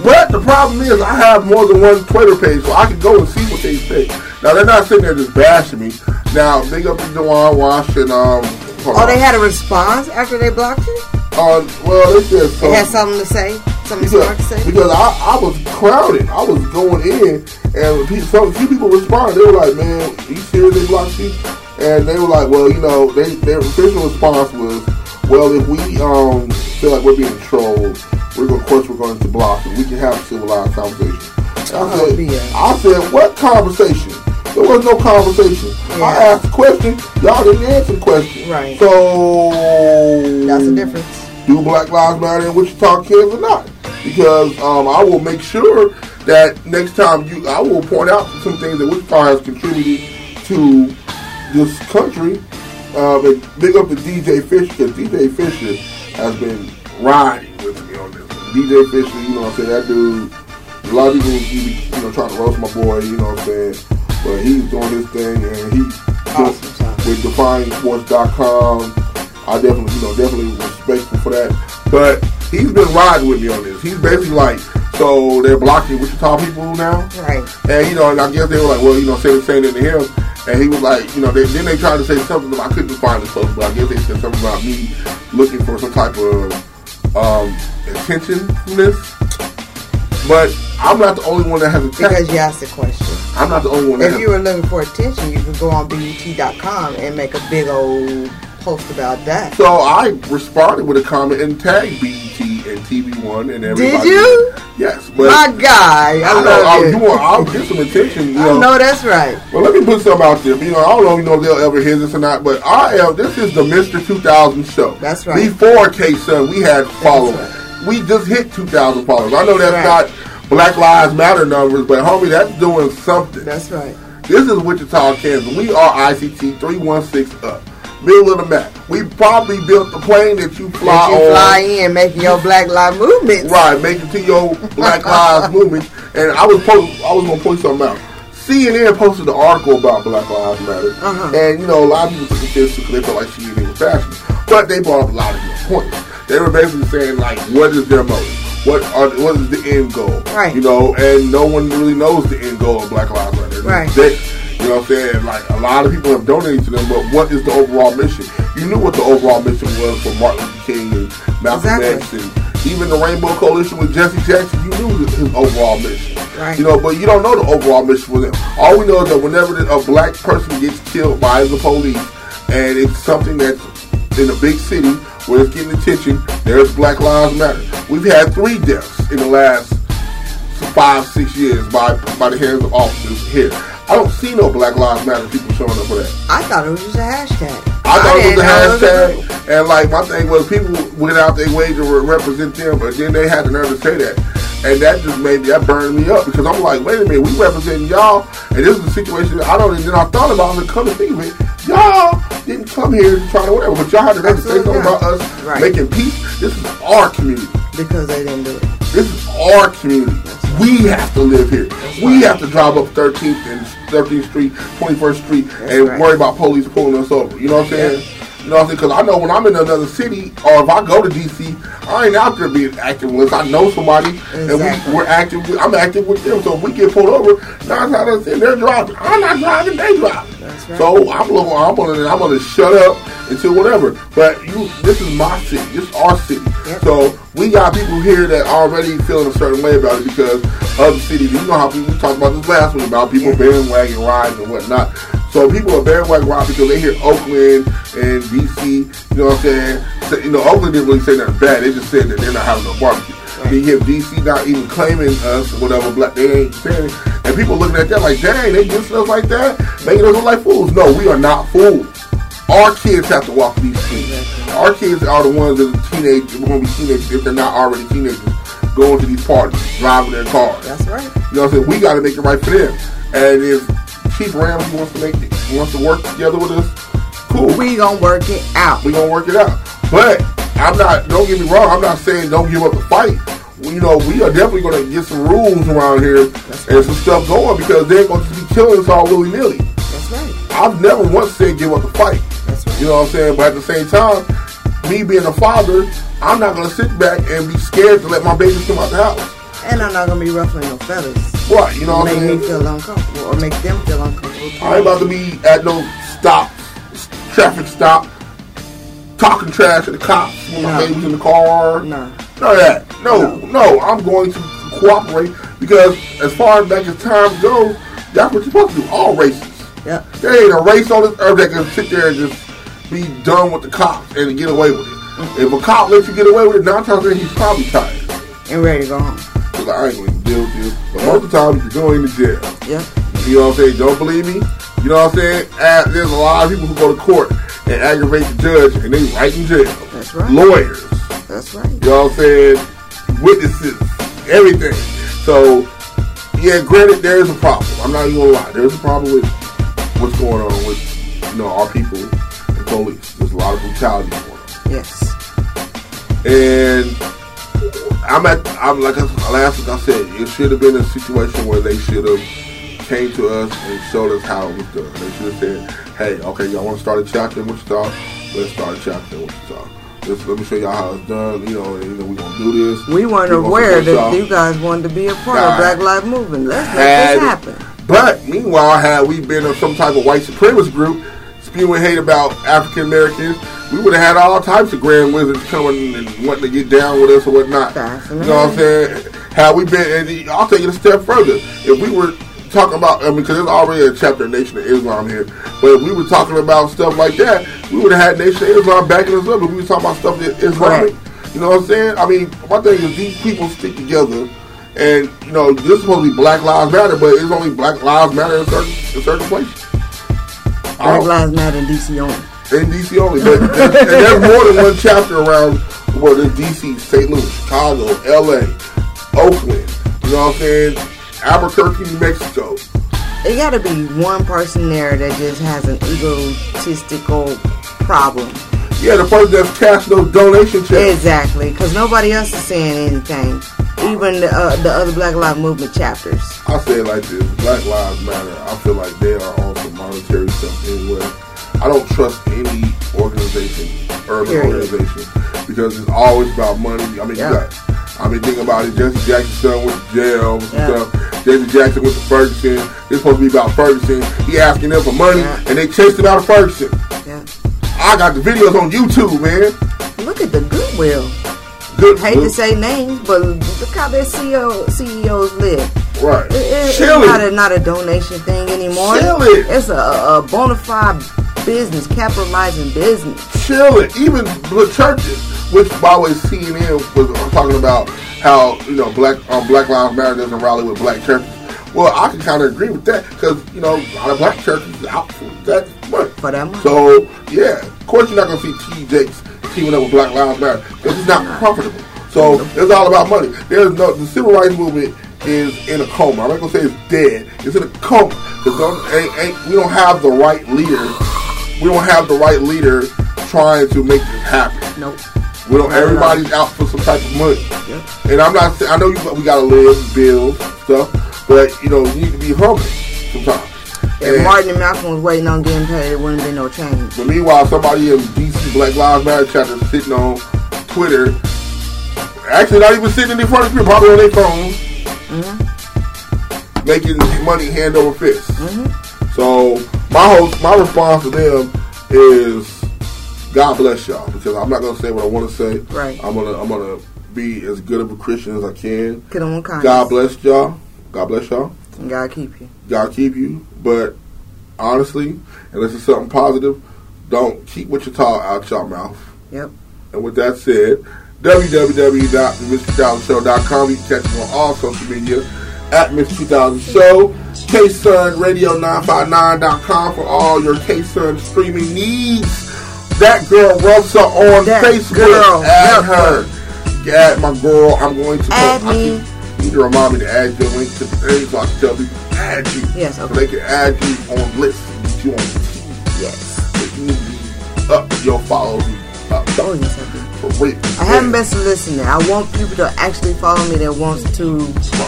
But the problem is, I have more than one Twitter page, so I can go and see what they say. Now they're not sitting there just bashing me. Now big up to Dewan Wash and um. Oh, on. they had a response after they blocked you? Uh, well, they said They had something. something to say? Something Because, to say? because I, I was crowded. I was going in, and pe- some few people responded. They were like, "Man, you serious? They blocked you?" And they were like, "Well, you know, they, their official response was, well, if we um feel like we're being trolled, we're going, of course, we're going to block you. We can have a civilized conversation." And I Oh, said, "I said, what conversation?" There was no conversation. I asked a question. Y'all didn't answer the question. Right. So That's the difference. do Black Lives Matter in Wichita, Kansas or not? Because um, I will make sure that next time you, I will point out some things that Wichita has contributed to this country. And big up to DJ Fisher because DJ Fisher has been riding with me on this. DJ Fisher, you know what I'm saying? That dude, a lot of people, you, you know, trying to roast my boy, you know what I'm saying? But he's doing his thing and he with DefiantSports.com. I definitely, you know, definitely respectful for that. But he's been riding with me on this. He's basically like, so they're blocking Wichita people now. Right. And you know, and I guess they were like, well, you know, say the same thing to him. And he was like, you know, they, then they tried to say something about I couldn't find the post, but I guess they said something about me looking for some type of um, attention from this. But I'm not the only one that has a attacked. Because you asked the question. I'm not the only one that If you were looking for attention, you could go on BET.com and make a big old post about that. So I responded with a comment and tagged BET and TV1 and everybody. Did you? Yes, but My guy, I, I know I'll, you. want, I'll get some attention. You I know. know that's right. Well, let me put something out there. You know, I don't know, you know if they'll ever hear this or not, but I am. This is the Mr. 2000 show. That's right. Before KSUN, we had followers. We just hit 2,000 followers. I know that's not Black Lives Matter numbers, but homie, that's doing something. That's right. This is Wichita, Kansas. We are ICT 316 up. Middle of the map. We probably built the plane that you fly That you on. fly in making your Black Lives movement. Right, make it to your Black [LAUGHS] Lives movement. And I was post, I was gonna point something out. CNN posted an article about Black Lives Matter, Uh-huh. and you know a lot of people took offense because they felt like CNN was fashion, but they brought up a lot of good points. They were basically saying like, what is their motive? What are what is the end goal? Right. You know, and no one really knows the end goal of Black Lives Matter. Right. They- you know what I'm saying? Like a lot of people have donated to them, but what is the overall mission? You knew what the overall mission was for Martin Luther King and Malcolm Exactly. X and even the Rainbow Coalition with Jesse Jackson. You knew his his overall mission. Right. You know, but you don't know the overall mission for them. All we know is that whenever a black person gets killed by the police, and it's something that's in a big city where it's getting attention, there's Black Lives Matter. We've had three deaths in the last five, six years by by the hands of officers here. I don't see no Black Lives Matter people showing up for that. I thought it was just a hashtag. I thought it was a hashtag, and like my thing was people went out their way to re- represent them, but then they had the nerve to say that, and that just made me that burned me up because I'm like, wait a minute, we representing y'all, and this is a situation that I don't. And then I thought about it, come to think of it, y'all didn't come here to try to whatever, but y'all had to say something about us Right. making peace. This is our community. because they didn't do it. This is our community. We have to live here. We have to drive up 13th and 13th Street, 21st Street, and right. worry about police pulling us over. You know what I'm saying? You know what I'm saying? Because I know when I'm in another city, or if I go to DC, I ain't out there being active unless I know somebody, and we, we're active. with- I'm active with them. So if we get pulled over, nine out of ten, they're driving. I'm not driving. They driving. right. So I'm looking. I'm gonna. I'm gonna shut up until whatever. But you, this is my city. This is our city. So we got people here that already feeling a certain way about it because of the city. You know how people talked about this last one about people bandwagon riding and whatnot. So people are bandwagon riding because they hear Oakland and DC. You know what I'm saying? So, you know, Oakland didn't really say nothing bad. They just said that they're not having no barbecue. Then you hear DC not even claiming us or whatever, black they ain't saying it. And people looking at that like, dang, they do stuff like that, making us look like fools. No, we are not fools. Our kids have to walk these streets. Our kids are the ones that are teenagers, we're gonna be teenagers if they're not already teenagers, going to these parties, driving their cars. That's right. You know what I'm saying? We gotta make it right for them. And if Chief Ramsay wants to make it, wants to work together with us, cool. We gonna work it out. We gonna work it out. But I'm not. Don't get me wrong. I'm not saying don't give up the fight. You know, we are definitely gonna get some rules around here and some stuff going because they're going to be killing us all willy nilly. That's right. I've never once said give up the fight. You know what I'm saying? But at the same time, me being a father, I'm not gonna sit back and be scared to let my babies come out the house. And I'm not gonna be ruffling no feathers. Right, you know what make I'm saying? me feel uncomfortable or make them feel uncomfortable. I ain't about to be at no stop, traffic stop, talking trash to the cops when my No. baby's in the car. No. None of that. No, no, I'm going to cooperate because as far as back as time goes, that's what you're supposed to do. All races. Yeah. There ain't a race on this earth that can sit there and just be done with the cops and get away with it. If a cop lets you get away with it, nine times out he's probably tired. And ready to go home. Cause I ain't going to deal with this. But most of the time, you're going to jail. Yep. You know what I'm saying? Don't believe me? You know what I'm saying? Uh, there's a lot of people who go to court and aggravate the judge and they right in jail. That's right. Lawyers. That's right. You know what I'm saying? Witnesses. Everything. So, yeah, granted, there is a problem. I'm not even gonna lie. There's a problem with what's going on with, you know, our people police. There's a lot of brutality going on. Yes. And I'm at, I'm like I- last week I said, it should have been a situation where they should have came to us and showed us how it was done. They should have said, hey, okay, y'all want to start a chapter in Wichita? Let's start a chapter in Wichita. Let's, let me show y'all how it's done. You know, and, you know we're gonna do this. We weren't We aware that y'all. guys wanted to be a part of Black Lives Movement. Let's it. this happen. But meanwhile, had we been of some type of white supremacist group spewing hate about African Americans, we would have had all types of grand wizards coming and wanting to get down with us or whatnot. You know what I'm saying? Had we been, and I'll take it a step further. If we were talking about, I mean, because there's already a chapter of Nation of Islam here, but if we were talking about stuff like that, we would have had Nation of Islam backing us up. If we were talking about stuff that Islamic, you know what I'm saying? I mean, my thing is these people stick together. And you know this is supposed to be Black Lives Matter, but it's only Black Lives Matter in certain in certain places. I Black don't- Lives Matter in DC only. in DC only. But there's, and there's more than one chapter around well there's DC, St. Louis, Chicago, LA, Oakland, you know what I'm saying? Albuquerque, New Mexico. It got to be one person there that just has an egotistical problem. Yeah, the person that's cashing those donation checks. Exactly, because nobody else is saying anything. Even the, uh, the other Black Lives Movement chapters. I say it like this: Black Lives Matter. I feel like they are on some monetary stuff anyway. I don't trust any organization, urban Period. organization, because it's always about money. I mean, Yeah. you got. I mean, think about it. Jesse Jackson's son went to jail and Yeah. stuff. Jesse Jackson went to Ferguson. It's supposed to be about Ferguson. He asking them for money, and they chased him out of Ferguson. Yeah. I got the videos on YouTube, man. Look at the goodwill. Good. Hate to say names, but look how their CEO, CEOs live. Right. It- it- it's not a, not a donation thing anymore. Chilling. It's a, a bona fide business, capitalizing business. chilling. Even the churches, which by the way, CNN was talking about how you know black um, Black Lives Matter doesn't rally with black churches. Well, I can kind of agree with that because you know a lot of black churches out for that money. For that money. So yeah, of course you're not gonna see T. Jakes teaming up with Black Lives Matter because it's not profitable. So it's all about money. There's no the civil rights movement is in a coma. I'm not gonna say it's dead. It's in a coma. 'Cause don't- ain't- ain't- we don't have the right leader. We don't have the right leader trying to make this happen. Nope. We don't. Not at all. Everybody's out for some type of money. And I'm not. I know you, we gotta live, bills, stuff. But you know, you need to be humble. If And- Martin and Malcolm was waiting on getting paid, it wouldn't be no change. but meanwhile, somebody in DC Black Lives Matter chapter sitting on Twitter, actually not even sitting in front of people, probably on their phone, mm-hmm. making money hand over fist. Mm-hmm. So my whole my response to them is, God bless y'all, because I'm not gonna say what I want to say. Right. I'm gonna I'm gonna be as good of a Christian as I can. Get on one kindness. God bless y'all. God bless y'all. And God keep you. God keep you. But honestly, unless it's something positive, don't keep what you talk out your mouth. Yep. And with that said, www.the2000show.com. You can catch us on all social media at Mr. 2000 Show. KSUN Radio 959.com for all your KSUN streaming needs. That girl Russa on That Facebook. girl, Add her. Add my girl. I'm going to. Add me. You need to remind me to add your link to the thing so I can tell people to add you. Yes, So they can add you on lists. Get you on the team. Yes. But you need to be up your followers up. Oh, yes, I do. For. I haven't been soliciting. I want people to actually follow me that wants to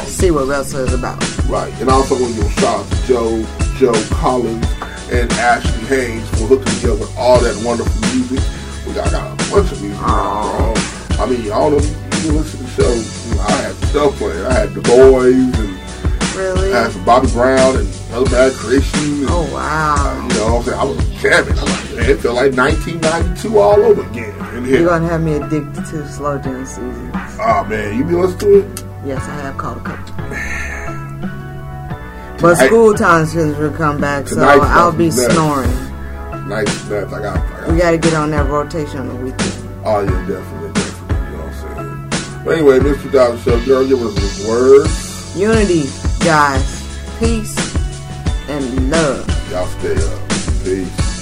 see what wrestling is about. Right. And also want to give a shout out to Joe, Joe Collins, and Ashley Haynes for hooking together all that wonderful music. We got, got a bunch of music now. I mean, all of you, you can listen to the show. I had stuff playing. I had The Boys and Really? I had some Bobby Brown and Other Bad Creation. And, Oh, wow. Uh, you know what I'm saying? I was jamming. I'm like, man, it felt like 1992 all over again in here. You're going to have me addicted to slow jam season. Oh, man, you be listening to it? Yes, I have caught a couple. But school time will come back, so I'll be nuts. snoring. Nice nuts. I got, I got We got to get on that rotation on the weekend. Oh yeah, definitely. But anyway, this 2000 show, girl, give us a word. Unity, guys. Peace and love. Y'all stay up. Peace.